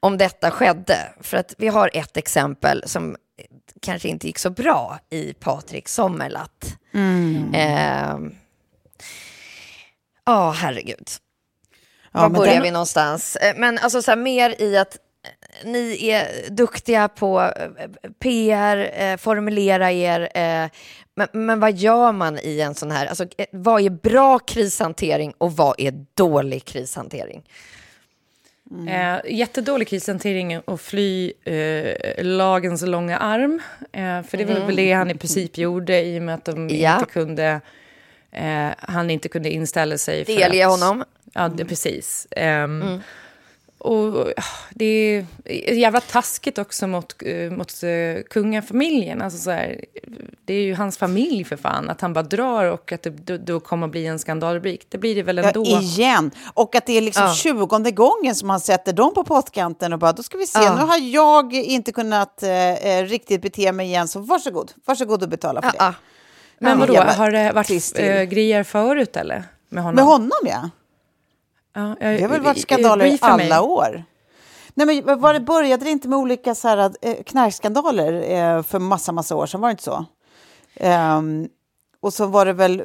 S1: om detta skedde? För att vi har ett exempel som kanske inte gick så bra i Patrik Sommerlath. Eh, Ja, herregud.
S3: Ja,
S1: Var börjar
S3: den-
S1: vi någonstans? Eh, Men alltså så här, mer i att eh, ni är duktiga på eh, PR, eh, formulera er. Eh, men, men vad gör man i en sån här, alltså, vad är bra krishantering och vad är dålig krishantering?
S4: Eh, jättedålig krishantering att fly eh, lagens långa arm. Eh, för det var väl det han i princip gjorde i och med att de
S1: Ja.
S4: inte kunde, eh, han inte kunde inställa sig.
S1: Delge honom.
S4: Ja, det, precis. Ehm, Och det är jävla taskigt också mot, eh, mot eh, kungafamiljen. Alltså så här, det är ju hans familj för fan. Att han bara drar och att det då, kommer att bli en skandalrubrik. Det blir det väl ändå.
S3: Ja, igen. Och att det är liksom
S1: Ja.
S3: tjugonde gången som han sätter dem på pottkanten och bara, då ska vi se,
S1: Ja.
S3: nu har jag inte kunnat eh, eh, riktigt bete mig igen, så varsågod, varsågod och betala för
S1: Ah,
S3: det.
S4: Men vadå, har det varit äh, grejer förut eller? Med honom?
S3: Med honom ja.
S4: Ja,
S3: Det har väl varit skandaler i alla år. Nej, men var det, började det inte med olika så här, eh, knarkskandaler eh, för massa, massa år sedan? Var det inte så? Ehm, och så var det väl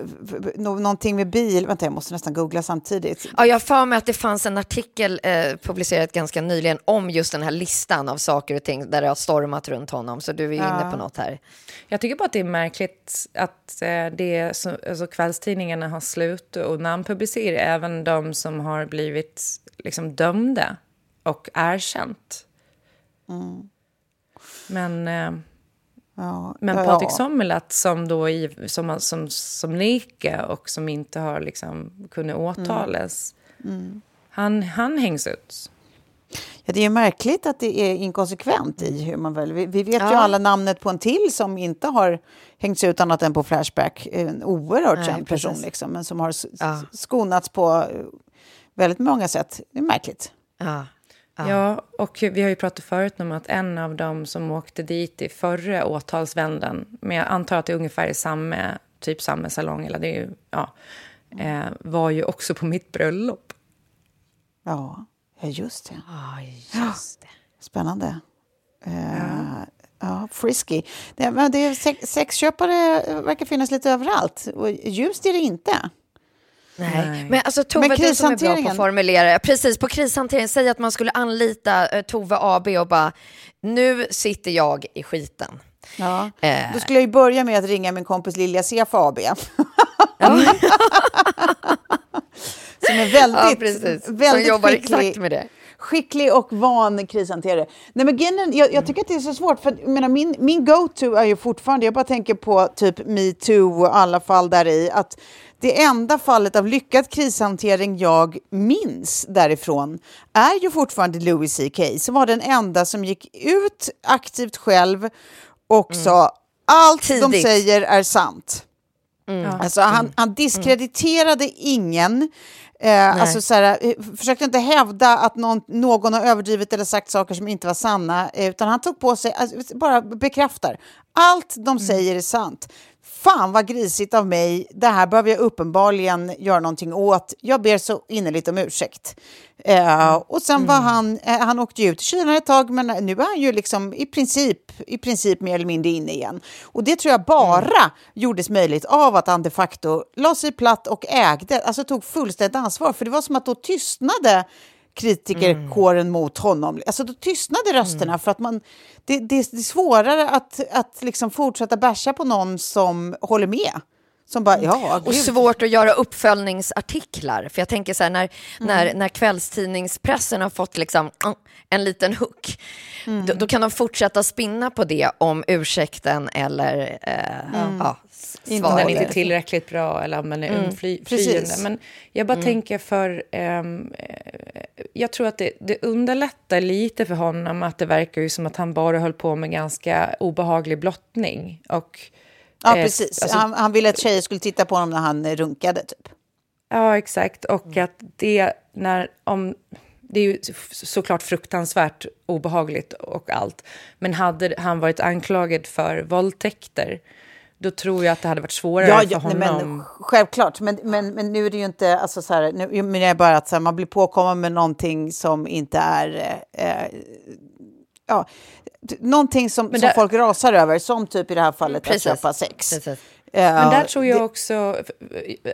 S3: någonting med bil. Vänta, jag måste nästan googla samtidigt.
S1: Ja, jag för mig att det fanns en artikel eh, publicerad ganska nyligen om just den här listan av saker och ting där det har stormat runt honom. Så du är inne på något här.
S4: Jag tycker bara att det är märkligt att eh, det, så, alltså, kvällstidningarna har slut och namnpublicerar även de som har blivit liksom, dömda och erkänt. Men, eh,
S3: Ja,
S4: men
S3: ja,
S4: Patrik. Sommerlath som då i, som, som, som nekar och som inte har liksom, kunnat åtalas, han, han hängs ut.
S3: Ja, det är ju märkligt att det är inkonsekvent i hur man väl... Vi, vi vet ju
S1: Ja.
S3: alla namnet på en till som inte har hängts ut annat än på Flashback. En oerhört
S1: Nej,
S3: känd person, liksom, men som har
S1: Ja.
S3: skonats på väldigt många sätt. Det är märkligt.
S1: Ja.
S4: Ja, och vi har ju pratat förut om att en av dem som åkte dit i förra åtalsvändan, men jag antar att det är ungefär i samma, typ samma salong, eller det är ju, ja, eh, var ju också på mitt bröllop.
S3: Ja, ja just det.
S1: Aj, just det.
S3: Spännande. Eh, ja, frisky. Det, men det sex, sexköpare verkar finnas lite överallt. Och ljust är det inte.
S1: Nej. Men alltså Tove,
S3: Men
S1: du som är bra på att formulera, precis på krishantering, säg att man skulle anlita eh, Tove AB och bara, nu sitter jag i skiten.
S3: Ja.
S1: Eh.
S3: Då skulle jag ju börja med att ringa min kompis Lilja Sef AB. Som är väldigt,
S1: Ja, precis. Som
S3: väldigt
S1: jobbar
S3: skicklig,
S1: exakt med det.
S3: skicklig och van krishanterare. Nej, men jag, jag tycker att det är så svårt, för menar, min, min go-to är ju fortfarande, jag bara tänker på typ metoo och alla fall där i, att det enda fallet av lyckad krishantering jag minns därifrån är ju fortfarande Louis CK, som var den enda som gick ut aktivt själv och sa allt de
S1: Tidigt.
S3: säger är sant.
S4: Ja.
S3: Alltså, han, han diskrediterade ingen. Eh, alltså, så här, eh, försökte inte hävda att någon, någon har överdrivit eller sagt saker som inte var sanna, utan han tog på sig, alltså, bara bekräftar. Allt de säger är sant. Fan vad grisigt av mig, det här behöver jag uppenbarligen göra någonting åt. Jag ber så innerligt om ursäkt. Eh, och sen var han, eh, han åkte ju ut i kylan ett tag, men nu är han ju liksom i princip, i princip mer eller mindre inne igen. Och det tror jag bara gjordes möjligt av att han de facto la sig platt och ägde, alltså tog fullständigt ansvar. För det var som att då tystnade kritikerkåren mot honom. Alltså då tystnade rösterna för att man, det, det, det är svårare att, att liksom fortsätta basha på någon som håller med. Som bara, ja,
S1: Och
S3: gud.
S1: svårt att göra uppföljningsartiklar. För jag tänker så här, när, när, när kvällstidningspressen har fått liksom mm, en liten hook, då, då kan de fortsätta spinna på det om ursäkten eller eh, ja, s-
S3: Inte
S4: Om den
S1: svaret.
S4: inte är tillräckligt bra eller om den är
S3: Precis.
S4: flyende. Men jag bara tänker för... ehm, eh, jag tror att det, det underlättar lite för honom att det verkar ju som att han bara höll på med ganska obehaglig blottning. Och,
S3: Ja,
S4: eh,
S3: precis.
S4: alltså-
S3: han, han ville att tjejer skulle titta på honom när han runkade, typ.
S4: Ja, exakt. Och att det, när, om, det är ju såklart fruktansvärt obehagligt och allt. Men hade han varit anklagad för våldtäkter, då tror jag att det hade varit svårare
S3: Ja,
S4: för
S3: ja nej,
S4: honom.
S3: men, självklart. Men, men, men nu är det ju inte... Alltså, så här, nu, men det är bara att så här, man blir påkommen med någonting som inte är... Eh, eh, ja, någonting som,
S4: Men
S3: som
S4: där-
S3: folk rasar över, som typ i det här fallet
S1: Precis.
S3: att köpa sex.
S1: Precis.
S3: Eh,
S4: Men där tror jag
S3: det-
S4: också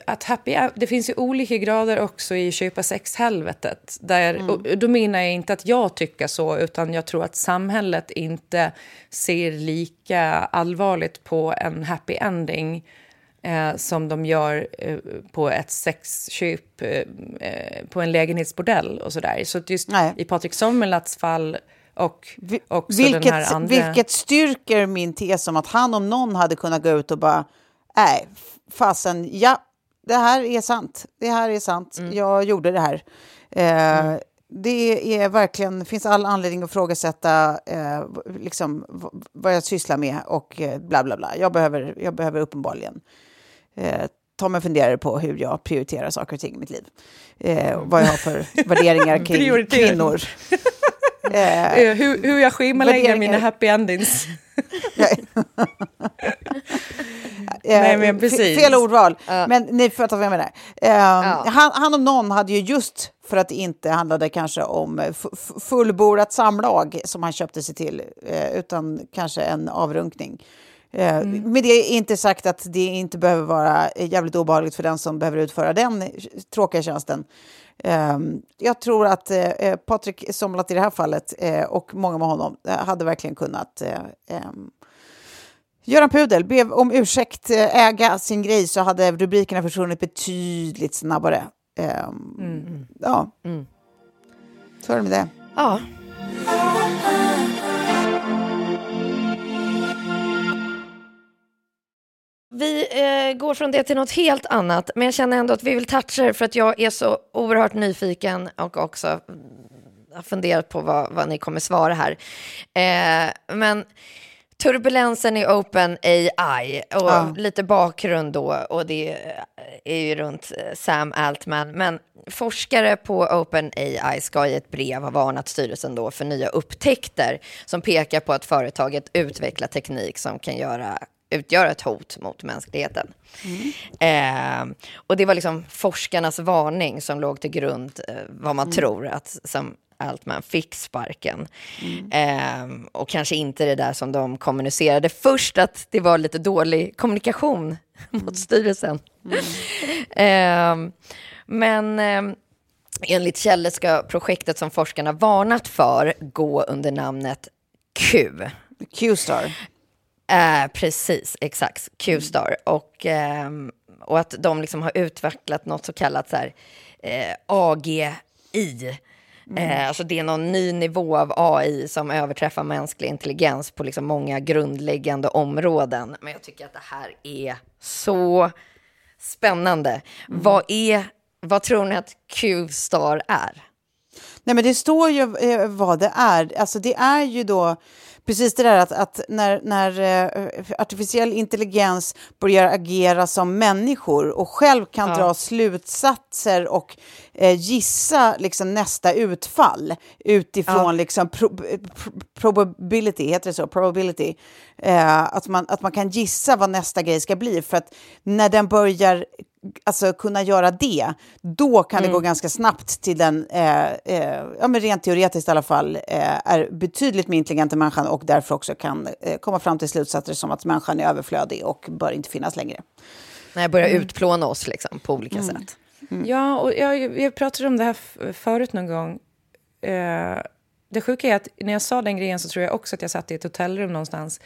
S4: att happy, det finns ju olika grader också i köpa sex-helvetet. Där,
S3: Mm.
S4: och då menar jag inte att jag tycker så, utan jag tror att samhället inte ser lika allvarligt på en happy ending eh, som de gör eh, på ett sexköp eh, eh, på en lägenhetsbordell och sådär. Så just
S3: Nej.
S4: i Patrik Sommerlatts fall och också
S3: vilket,
S4: den här andra...
S3: vilket styrker min tes om att han om någon hade kunnat gå ut och bara, nej, fasen, ja, det här är sant. Det här är sant.
S4: Mm.
S3: Jag gjorde det här. Eh, Det är verkligen, finns all anledning att ifrågasätta eh, liksom, vad jag sysslar med och eh, bla bla bla. Jag behöver, jag behöver uppenbarligen eh, ta mig en funderare på hur jag prioriterar saker och ting i mitt liv. Eh, vad jag har för värderingar kring kvinnor. Eh,
S4: Eh, hur, hur jag schemalägger mina happy endings.
S3: Eh,
S4: Nej, men
S3: fe-
S4: precis.
S3: Fel ordval, men ni fattar vad jag menar. Eh, han, han om någon hade ju just för att det inte handlade kanske om eh, fu- fu- fullbordat samlag som han köpte sig till, eh, utan kanske en avrunkning. Eh,
S4: Mm.
S3: Med det är inte sagt att det inte behöver vara eh, jävligt obehagligt för den som behöver utföra den eh, tråkiga tjänsten. Eh, jag tror att eh, eh, Patrik Somlat i det här fallet eh, och många med honom hade verkligen kunnat eh, ehm, Göran Pudel be om ursäkt, äga sin grej så hade rubrikerna försvunnit betydligt snabbare. Ehm, Ja, så är det med det.
S1: Ja. Vi eh, går från det till något helt annat, men jag känner ändå att vi vill toucha det för att jag är så oerhört nyfiken och också mm, har funderat på vad, vad ni kommer svara här. Eh, men turbulensen i Open AI och
S3: Ja.
S1: lite bakgrund då och det är ju runt eh, Sam Altman. Men forskare på Open AI ska i ett brev ha varnat styrelsen då för nya upptäckter som pekar på att företaget utvecklar teknik som kan göra utgöra ett hot mot mänskligheten. Eh, och det var liksom forskarnas varning som låg till grund eh, vad man tror att som Altman fick sparken. Eh, och kanske inte det där som de kommunicerade först, att det var lite dålig kommunikation mot styrelsen. Eh, men eh, enligt källor ska projektet som forskarna varnat för gå under namnet Q.
S3: Q-star.
S1: Eh, precis, exakt. Q-star. Och, ehm, och att de liksom har utvecklat något så kallat så här, eh, AGI. Eh, alltså det är någon ny nivå av AI som överträffar mänsklig intelligens på liksom många grundläggande områden. Men jag tycker att det här är så spännande. Vad, är, vad tror ni att Q-star är?
S3: Nej, men det står ju eh, vad det är. Alltså, det är ju då precis det där att, att när, när eh, artificiell intelligens börjar agera som människor och själv kan dra slutsatser och eh, gissa liksom, nästa utfall utifrån liksom, pro, pro, probability, heter det så? Probability. Eh, att, man, att man kan gissa vad nästa grej ska bli. För att när den börjar alltså, kunna göra det, då kan det gå ganska snabbt till den, eh, eh, ja, men rent teoretiskt i alla fall, eh, är betydligt mer intelligent än människan och därför också kan eh, komma fram till slutsatser som att människan är överflödig och bör inte finnas längre.
S1: När jag börjar utplåna oss liksom, på olika sätt.
S4: Ja, och jag, jag pratade om det här förut någon gång. eh, det sjuka är att när jag sa den grejen så tror jag också att jag satt i ett hotellrum någonstans.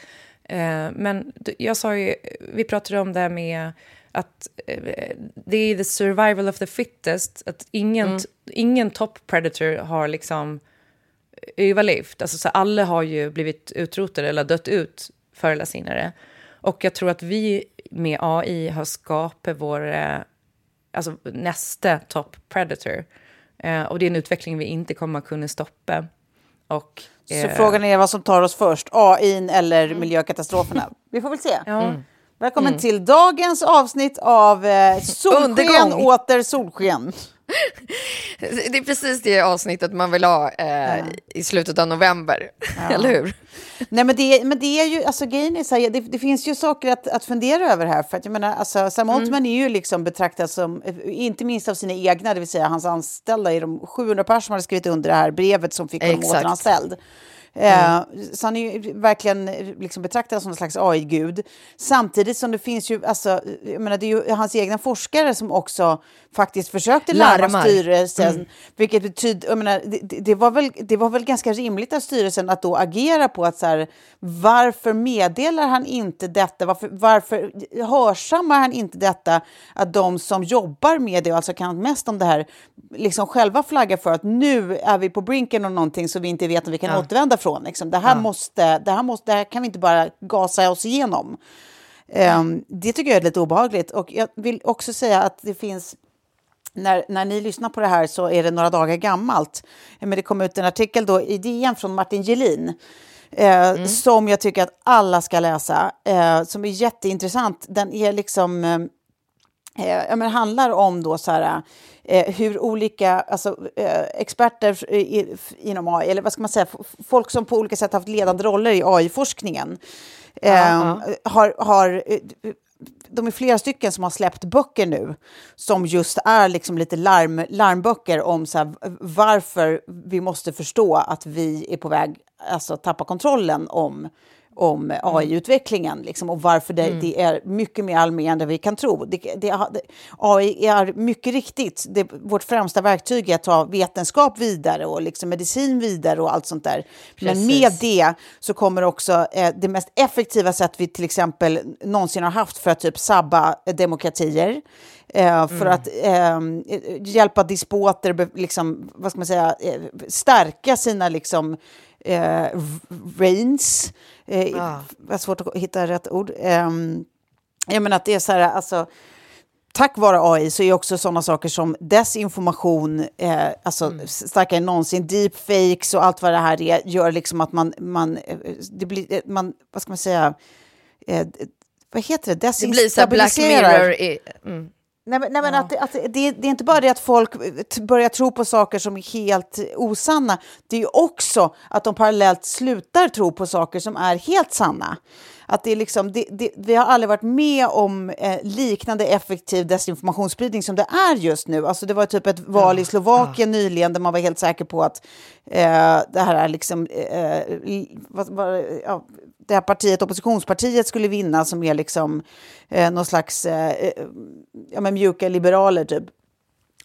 S4: Eh, men jag sa ju, vi pratade om det här med att eh, det är the survival of the fittest. Att ingen, mm. ingen top predator har liksom överlevt. Alltså, så alla har ju blivit utrotade eller dött ut förr eller senare. Och jag tror att vi med AI har skapat vår eh, alltså, nästa top predator. Eh, och det är en utveckling vi inte kommer att kunna stoppa. Och,
S3: eh, Så frågan är vad som tar oss först, AI eller miljökatastroferna? Vi får väl se. Ja. Mm. Välkommen mm. till dagens avsnitt av eh, Solsken åter solsken.
S1: Det är precis det avsnittet man vill ha eh, ja. i slutet av november, ja. eller hur?
S3: Nej, men det, men det är ju, alltså grejen är så här, det, det, finns ju saker att, att fundera över här. För att jag menar, alltså, Sam mm. Altman är ju liksom betraktad som, inte minst av sina egna, det vill säga hans anställda, i de 700 personer som hade skrivit under det här brevet som fick honom återanställd. Mm. Eh, så han är ju verkligen eh, liksom betraktad som en slags AI-gud. Samtidigt som det finns ju, alltså, jag menar, det är ju hans egna forskare som också faktiskt försökte larma Larmar. styrelsen. Mm. Vilket betyder, jag menar, det, det, var väl, det var väl ganska rimligt av styrelsen att då agera på att så här, varför meddelar han inte detta? Varför, varför hörsammar han inte detta? Att de som jobbar med det, alltså kan mest om det här, liksom själva flaggar för att nu är vi på brinken av någonting som vi inte vet om vi kan ja. återvända från. Liksom. Det, här ja. måste, det, här måste, det här kan vi inte bara gasa oss igenom. Um, det tycker jag är lite obehagligt. Och jag vill också säga att det finns när, när ni lyssnar på det här så är det några dagar gammalt. Men det kom ut en artikel då i DN från Martin Gelin eh, mm. som jag tycker att alla ska läsa, eh, som är jätteintressant. Den är liksom... Eh, ja, men handlar om då så här, eh, hur olika alltså, eh, experter i, inom AI, eller vad ska man säga, folk som på olika sätt haft ledande roller i AI-forskningen, eh, har, har eh, de är flera stycken som har släppt böcker nu som just är liksom lite larm, larmböcker om så här, varför vi måste förstå att vi är på väg att alltså, tappa kontrollen om om mm. AI-utvecklingen liksom, och varför det, mm. det, är mycket mer alarmerande än vi kan tro. Det, det, AI är mycket riktigt det, vårt främsta verktyg är att ta vetenskap vidare och liksom medicin vidare och allt sånt där. Precis. Men med det så kommer också eh, det mest effektiva sätt vi till exempel någonsin har haft för att typ sabba demokratier. Eh, för mm. att eh, hjälpa despoter, liksom, vad ska man säga, eh, stärka sina liksom, eh, reigns. Eh, ah. Det var svårt att hitta rätt ord. Eh, jag menar att det är så här, alltså, tack vare AI så är också sådana saker som desinformation, eh, alltså mm. starkare än någonsin, deepfakes och allt vad det här är, gör liksom att man, man, eh, det blir, eh, man vad ska man säga, eh, vad heter det, desinstabiliserar. Det blir så Black Mirror. I, mm. Nej, nej men ja. att, att det, det, är inte bara det att folk börjar tro på saker som är helt osanna. Det är ju också att de parallellt slutar tro på saker som är helt sanna. Att det är liksom, det, det, vi har aldrig varit med om eh, liknande effektiv desinformationsspridning som det är just nu. Alltså det var typ ett val ja, i Slovakien ja. nyligen där man var helt säker på att eh, det här är liksom... Eh, vad, vad, ja, det här partiet, oppositionspartiet, skulle vinna som är liksom eh, någon slags eh, eh ja, men mjuka liberaler typ.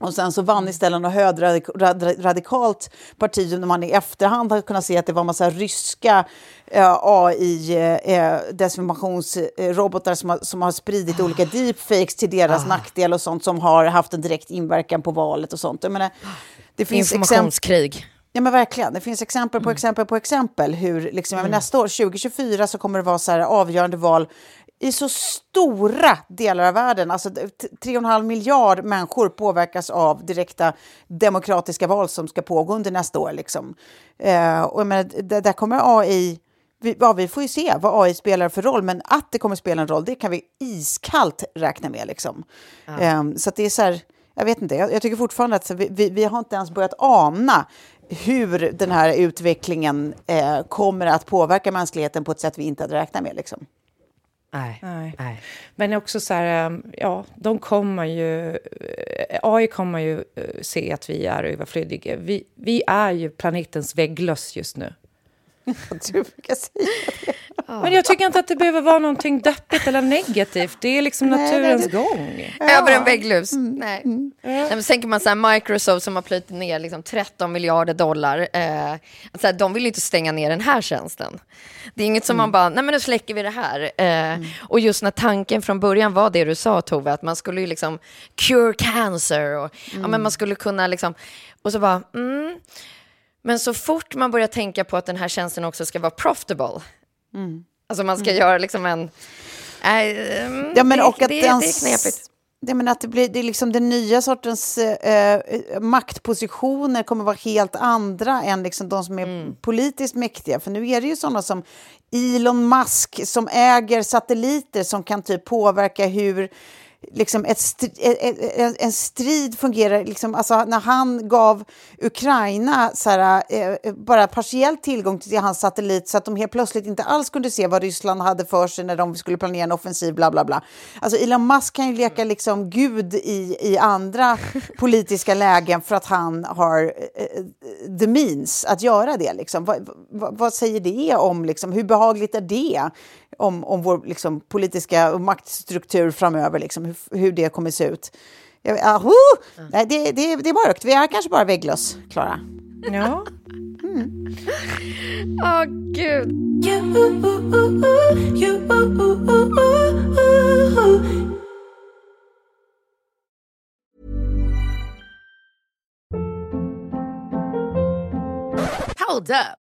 S3: Och sen så vann istället något högradikalt parti där man i efterhand har kunnat se att det var en massa ryska eh, AI-desinformationsrobotar eh, som, har, som har spridit olika deepfakes till deras ah. nackdel och sånt som har haft en direkt inverkan på valet och sånt. Jag menar, det finns
S1: Informationskrig.
S3: Ja men verkligen, det finns exempel på mm. exempel på exempel hur liksom, mm. nästa år, 2024, så kommer det vara så här avgörande val i så stora delar av världen. Alltså 3,5 miljard människor påverkas av direkta demokratiska val som ska pågå under nästa år. Liksom. Eh, och men, där kommer AI... Vi, ja, vi får ju se vad AI spelar för roll, men att det kommer spela en roll, det kan vi iskallt räkna med. Liksom. Ja. Eh, så det är så här, jag vet inte, jag, jag tycker fortfarande att vi, vi, vi, har inte ens börjat ana hur den här utvecklingen eh, kommer att påverka mänskligheten på ett sätt vi inte hade räknat med. Liksom.
S4: Nej. Nej. Men också så här, ehm, ja, de kommer ju... Eh, AI kommer ju eh, se att vi är överflödiga. Vi, vi är ju planetens vägglöss just nu.
S3: du brukar säga det.
S4: Men jag tycker inte att det behöver vara någonting deppigt eller negativt. Det är liksom
S3: Nej,
S4: naturens
S3: nej, det-
S4: gång.
S1: Över en vägglus. Nej. Nej, men så tänker man så här, Microsoft som har plöjt ner liksom 13 miljarder dollar. Eh, att så här, de vill ju inte stänga ner den här tjänsten. Det är inget som man bara, nej men nu släcker vi det här. Eh, Och just när tanken från början var det du sa Tove, att man skulle ju liksom cure cancer och ja, men man skulle kunna liksom, och så bara, mm. Men så fort man börjar tänka på att den här tjänsten också ska vara profitable, alltså man ska göra liksom en, mm,
S3: Ja, men
S1: det,
S3: och att
S1: det,
S3: den
S1: det är knepigt.
S3: Det, men att det, blir, det är liksom den nya sortens eh, maktpositioner kommer vara helt andra än liksom de som är
S1: Mm.
S3: politiskt mäktiga. För nu är det ju sådana som Elon Musk som äger satelliter som kan typ påverka hur liksom ett stri, en, en- en strid fungerar. Liksom, alltså när han gav Ukraina så här, eh, bara partiell tillgång till hans satellit så att de helt plötsligt inte alls kunde se vad Ryssland hade för sig när de skulle planera en offensiv, bla bla bla. Alltså Elon Musk kan ju leka liksom gud i, i andra politiska lägen för att han har eh, the means att göra det. Liksom. Vad, vad, vad säger det om, liksom, hur behagligt är det om, om vår liksom, politiska maktstruktur framöver, liksom, hur, hur det kommer se ut? Jag, aho! Nej, det, det, det är mörkt. Vi är kanske bara vägglöss, Klara.
S4: Ja.
S1: Åh, gud.
S5: Hold up.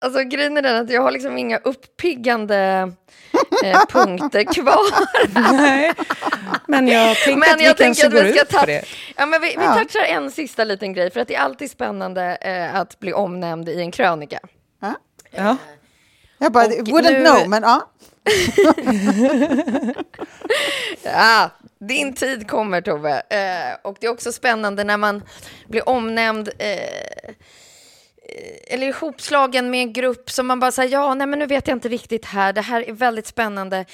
S1: Alltså grejen är den att jag har liksom inga uppiggande eh, punkter kvar.
S4: Nej. Men jag tänker
S1: Men
S4: att vi
S1: jag
S4: kanske
S1: tänker att
S4: går
S1: vi ska
S4: ut på
S1: ta,
S4: det.
S1: ja, men vi, vi
S3: Ja.
S1: touchar en sista liten grej, för att det är alltid spännande eh, att bli omnämnd i en krönika.
S4: Ja.
S3: Jag bara, wouldn't
S1: nu-
S3: know, men ja.
S1: Ja, din tid kommer Tove. Eh, och det är också spännande när man blir omnämnd eh, eh, eller ihopslagen med en grupp som man bara säger, ja, nej men nu vet jag inte riktigt här, det här är väldigt spännande.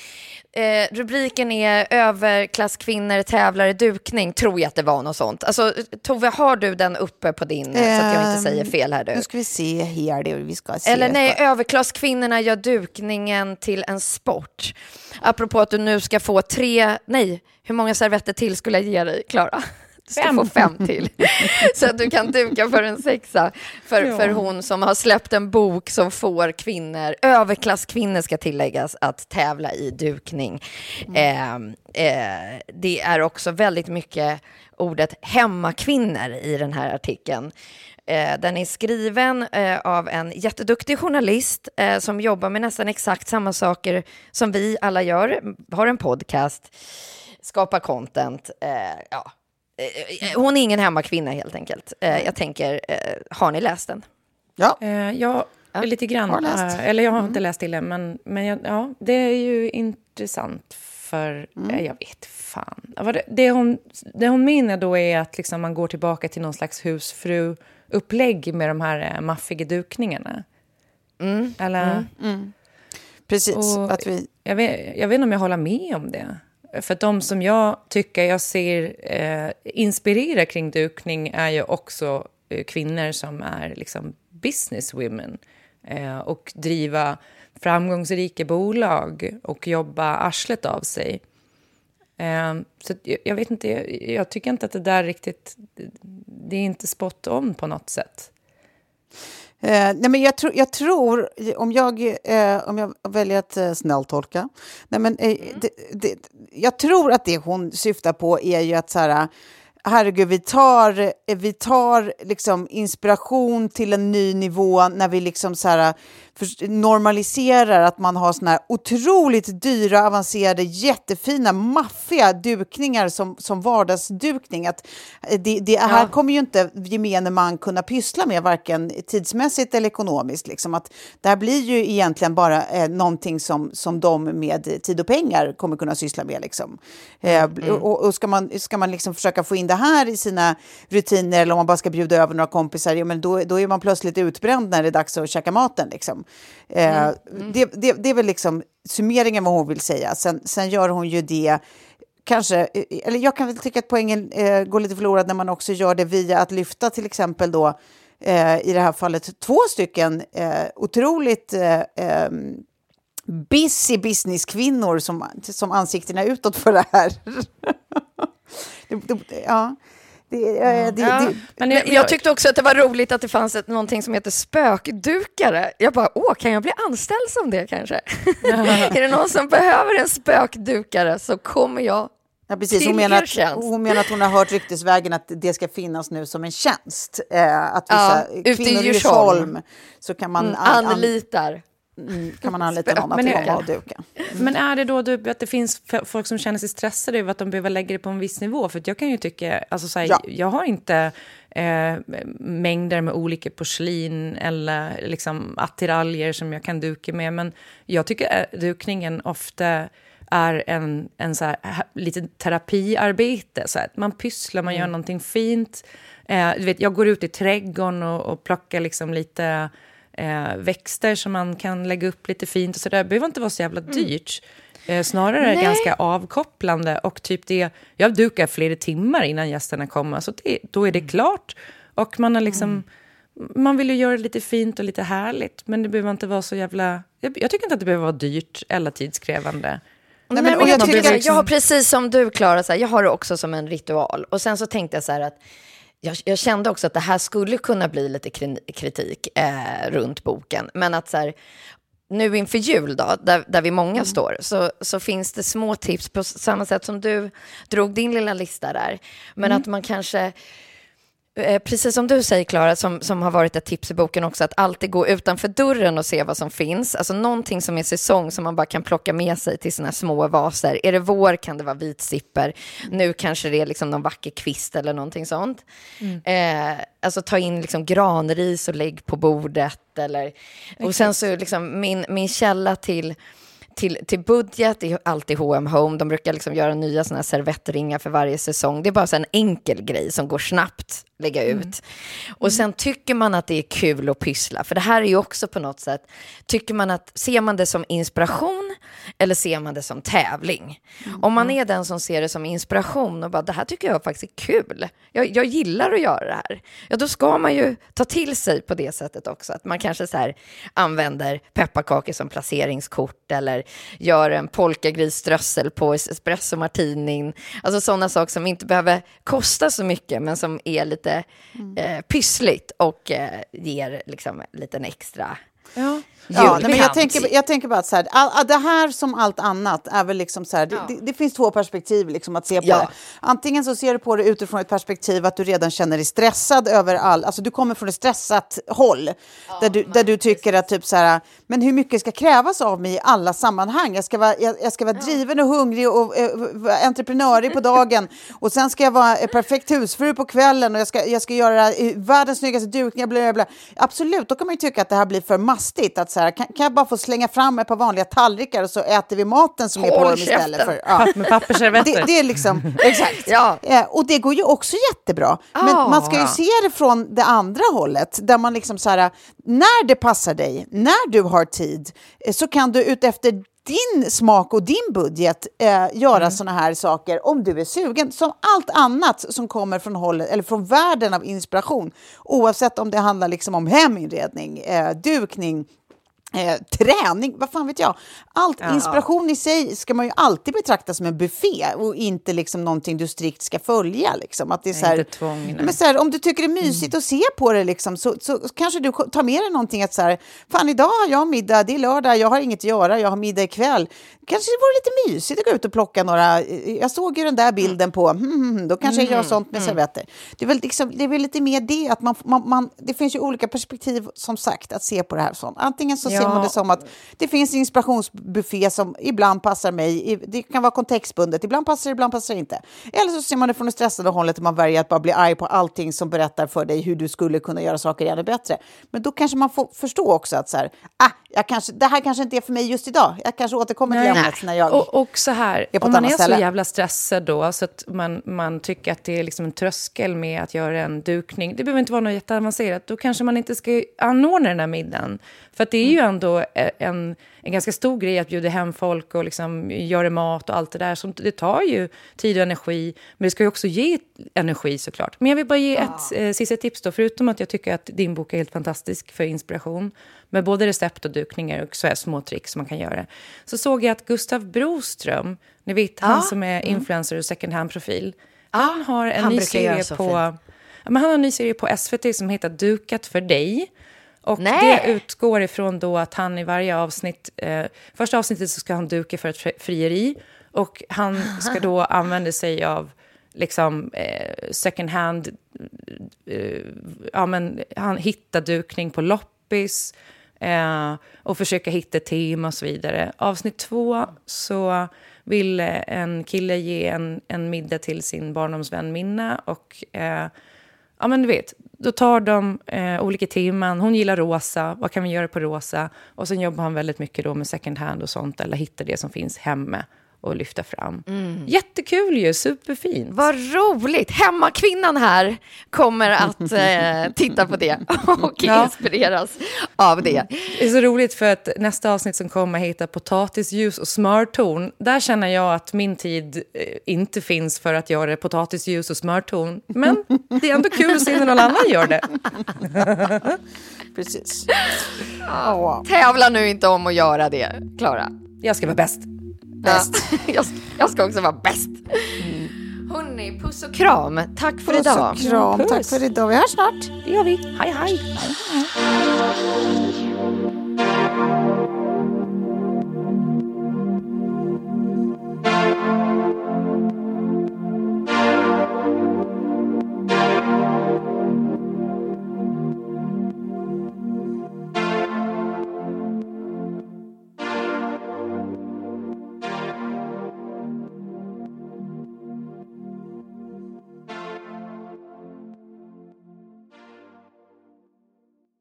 S1: Eh, rubriken är överklasskvinnor tävlar i dukning, tror jag att det var något sånt. Alltså, Tove, har du den uppe på din, så att jag inte
S3: Ehm,
S1: säger fel här
S3: Nu
S1: nu?
S3: ska vi se här, det vi ska se.
S1: Eller nej, överklasskvinnorna gör dukningen till en sport. Apropå att du nu ska få tre, nej, hur många servetter till skulle jag ge dig, Klara? Du ska
S4: Fem.
S1: få fem till. Så att du kan duka för en sexa. För,
S4: Ja.
S1: för hon som har släppt en bok som får kvinnor, överklasskvinnor ska tilläggas, att tävla i dukning. Eh, eh, det är också väldigt mycket ordet hemmakvinnor i den här artikeln. Eh, den är skriven eh, av en jätteduktig journalist eh, som jobbar med nästan exakt samma saker som vi alla gör. Har en podcast, skapar content. Eh, ja. Eh, eh, Hon är ingen hemmakvinna helt enkelt. Eh, jag tänker, har ni läst den?
S3: Ja,
S4: jag lite grann.
S3: Har läst.
S4: Eller jag har inte läst till det, men, men jag, ja, det är ju intressant. För eh, jag vet fan. Det, det, hon, det hon menar då är att liksom man går tillbaka till någon slags husfru-upplägg med de här maffiga dukningarna. Eller?
S3: Precis.
S4: Och
S3: Att vi,
S4: jag, vet, jag vet inte om jag håller med om det. För de som jag tycker jag ser eh, inspirera kring dukning är ju också eh, kvinnor som är liksom business women eh, och driva framgångsrika bolag och jobba arslet av sig. Eh, så jag, jag vet inte, jag, jag tycker inte att det där riktigt... Det är inte spot on på något sätt.
S3: Eh, nej men jag, tror, jag tror, om jag, eh, om jag väljer att eh, snälltolka, nej men, eh, det, det, jag tror att det hon syftar på är ju att så här, herregud, vi tar, eh, vi tar liksom inspiration till en ny nivå när vi liksom så här, för, normaliserar att man har såna här otroligt dyra, avancerade, jättefina, maffiga dukningar som, som vardagsdukning. Att eh, det, det här kommer ju inte gemene man kunna pyssla med, varken tidsmässigt eller ekonomiskt. Liksom. Att det här blir ju egentligen bara eh, någonting som, som de med tid och pengar kommer kunna syssla med. Liksom. Eh, och, och ska man, ska man liksom försöka få in det här i sina rutiner eller om man bara ska bjuda över några kompisar, ja, men då, då är man plötsligt utbränd när det är dags att käka maten. Liksom. Eh, Det, det, det är väl liksom summeringen vad hon vill säga. Sen, sen gör hon ju det kanske, eh, eller jag kan väl tycka att poängen eh, går lite förlorad när man också gör det via att lyfta till exempel då eh, i det här fallet två stycken eh, otroligt eh, ehm, busy businesskvinnor som, som ansiktena utåt för det här. ja. Det, det,
S1: Ja.
S3: det,
S4: Men
S1: jag, jag tyckte också att det var roligt att det fanns ett, någonting som heter spökdukare. Jag bara, åh, kan jag bli anställd som det kanske? är det någon som behöver en spökdukare så kommer jag
S3: Ja, precis. Hon menar, att, hon menar att hon har hört ryktesvägen att det ska finnas nu som en tjänst. Eh, att vissa
S1: Ja, ute i
S3: kvinnor i.
S1: Djursholm
S3: så kan man,
S1: mm,
S3: an, an,
S1: anlitar.
S3: Mm, kan man anlita någon att
S4: Men
S3: och duka.
S4: Men är det då du, att det finns folk som känner sig stressade över att de behöver lägga det på en viss nivå? För jag kan ju tycka, alltså så här,
S3: Ja.
S4: jag har inte eh, mängder med olika porslin eller liksom attiraljer som jag kan duka med. Men jag tycker eh, dukningen ofta är en, en så här, lite terapiarbete. Så här, man pysslar, man gör någonting fint. Eh, du vet, jag går ut i trädgården och, och plockar liksom lite eh, växter som man kan lägga upp lite fint. och så där. Det behöver inte vara så jävla dyrt. Eh, snarare
S1: Nej.
S4: ganska avkopplande. Och typ det, jag dukar flera timmar innan gästerna kommer, så det, då är det klart. Och man har liksom... Man vill ju göra det lite fint och lite härligt, men det behöver inte vara så jävla... Jag, jag tycker inte att det behöver vara dyrt eller tidskrävande.
S3: Nej, men-
S1: men, jag, tycker
S3: liksom-
S1: jag har precis som du, Klara, så här, jag har det också som en ritual. Och sen så tänkte jag så här att jag, jag kände också att det här skulle kunna bli lite kri- kritik eh, runt boken. Men att så här, nu inför jul då, där, där vi många står, så, så finns det små tips på samma sätt som du drog din lilla lista där. Men att man kanske Precis som du säger, Klara, som, som har varit ett tips i boken också, att alltid gå utanför dörren och se vad som finns. Alltså någonting som är säsong som man bara kan plocka med sig till sina små vaser. Är det vår kan det vara vitsipper. Nu kanske det är liksom någon vacker kvist eller någonting sånt. Eh, alltså ta in liksom granris och lägg på bordet. Eller, och sen så liksom min, min källa till till, till budget, det är alltid H&M Home. De brukar liksom göra nya såna servettringar för varje säsong. Det är bara så en enkel grej som går snabbt lägga ut. Och sen tycker man att det är kul att pyssla, för det här är ju också på något sätt, tycker man att, ser man det som inspiration eller ser man det som tävling? Om man är den som ser det som inspiration och bara, det här tycker jag faktiskt är kul, jag, jag gillar att göra det här, ja då ska man ju ta till sig på det sättet också, att man kanske så här använder pepparkakor som placeringskort eller gör en polkagrisströssel på espresso martinin, alltså sådana saker som inte behöver kosta så mycket men som är lite eh, pyssligt och eh, ger liksom en liten extra
S4: Ja.
S3: Ja, men jag, tänker, jag tänker bara att så här, all, det här som allt annat är väl liksom så här, det, det, det, finns två perspektiv liksom att se på
S1: Ja.
S3: det. Antingen så ser du på det utifrån ett perspektiv att du redan känner dig stressad över all, alltså du kommer från ett stressat håll där, du, där du tycker att typ så här, men hur mycket ska krävas av mig i alla sammanhang? Jag ska vara, jag, jag ska vara driven och hungrig och eh, entreprenörig på dagen och sen ska jag vara en perfekt husfru på kvällen och jag ska, jag ska göra eh, världens snyggaste dukningar, bla, bla, bla. Absolut, då kan man ju tycka att det här blir för mastigt. Att så här, kan, kan jag bara få slänga fram ett par vanliga tallrikar och så äter vi maten som är på
S1: Håll
S3: dem istället? För, ja.
S4: Med pappersservetter.
S3: Det, det är liksom, exakt.
S1: Ja.
S3: Eh, och det går ju också jättebra. Men
S1: Ah.
S3: man ska ju se det från det andra hållet, där man liksom så här, när det passar dig, när du har tid, eh, så kan du utefter din smak och din budget eh, göra
S1: Mm.
S3: såna här saker om du är sugen. Som allt annat som kommer från hållet, eller från världen av inspiration, oavsett om det handlar liksom om heminredning, eh, dukning, Eh, träning, vad fan vet jag. Allt, Inspiration i sig ska man ju alltid betrakta som en buffé och inte liksom någonting du strikt ska följa. Liksom. Att det är så här,
S4: inte tvång. Mm.
S3: men så här, om du tycker det är mysigt att se på det liksom, så, så kanske du tar med dig någonting att så här, fan idag har jag middag, det är lördag, jag har inget att göra, jag har middag ikväll. Kanske det vore lite mysigt att gå ut och plocka några, jag såg ju den där bilden på, hmm, hmm, hmm, då kanske jag gör
S4: Mm.
S3: sånt med servetter. Det är, väl liksom, det är väl lite mer det, att man, man, man, det finns ju olika perspektiv som sagt att se på det här. Sånt. Antingen så ser
S4: Ja.
S3: man det som att det finns en inspirationsbuffé som ibland passar mig, det kan vara kontextbundet, ibland passar det, ibland passar det inte. Eller så ser man det från det stressade hållet och man väljer att bara bli arg på allting som berättar för dig hur du skulle kunna göra saker ännu bättre. Men då kanske man får förstå också att så här, ah, jag kanske, det här kanske inte är för mig just idag. Jag kanske återkommer till ämnet när jag...
S4: Och, och så här,
S3: är på
S4: om man är
S3: ställe.
S4: så jävla stressad då, så att man, man tycker att det är liksom en tröskel med att göra en dukning. Det behöver inte vara något jätteavancerat. Då kanske man inte ska anordna den här middagen. För det är ju ändå eh, en, en ganska stor grej att bjuda hem folk och liksom göra mat och allt det där. Som, det tar ju tid och energi, men det ska ju också ge energi såklart. Men jag vill bara ge ett eh, sista tips då, förutom att jag tycker att din bok är helt fantastisk för inspiration, med både recept och dukningar och så här små tricks som man kan göra. Så såg jag att Gustav Broström, ni vet han som är influencer och second hand-profil, han har en
S1: han
S4: ny serie på...
S1: fint.
S4: Ja, men han har en ny serie på SVT som heter Dukat för dig. Och
S1: Nej.
S4: det utgår ifrån då att han i varje avsnitt... Eh, första avsnittet så ska han duka för ett fri- frieri. Och han ska då använda sig av liksom eh, second hand... Eh, ja, men han hittar dukning på loppis eh, och försöka hitta tema och så vidare. Avsnitt två så vill en kille ge en, en middag till sin barndomsvän Minna och eh, ja men du vet, då tar de eh, olika teman. Hon gillar rosa, vad kan vi göra på rosa? Och sen jobbar han väldigt mycket då med second hand och sånt, eller hittar det som finns hemma och lyfta fram. Jättekul ju, superfint.
S1: Vad roligt! Hemmakvinnan här kommer att eh, titta på det och
S4: Ja.
S1: inspireras av det.
S4: Det är så roligt för att nästa avsnitt som kommer heter potatisljus och smörtorn. Där känner jag att min tid eh, inte finns för att göra potatisljus och smörtorn. Men det är ändå kul att se när någon annan gör det.
S3: Precis. Ja.
S1: Tävla nu inte om att göra det, Klara.
S4: Jag ska vara bäst.
S1: Bäst. jag, ska- jag ska också vara bäst. Hörni, puss och kram. Tack för
S3: Puss
S1: idag.
S3: och kram.
S4: Puss.
S3: Tack för idag. Vi hörs snart.
S4: Det gör vi. Hej, hej.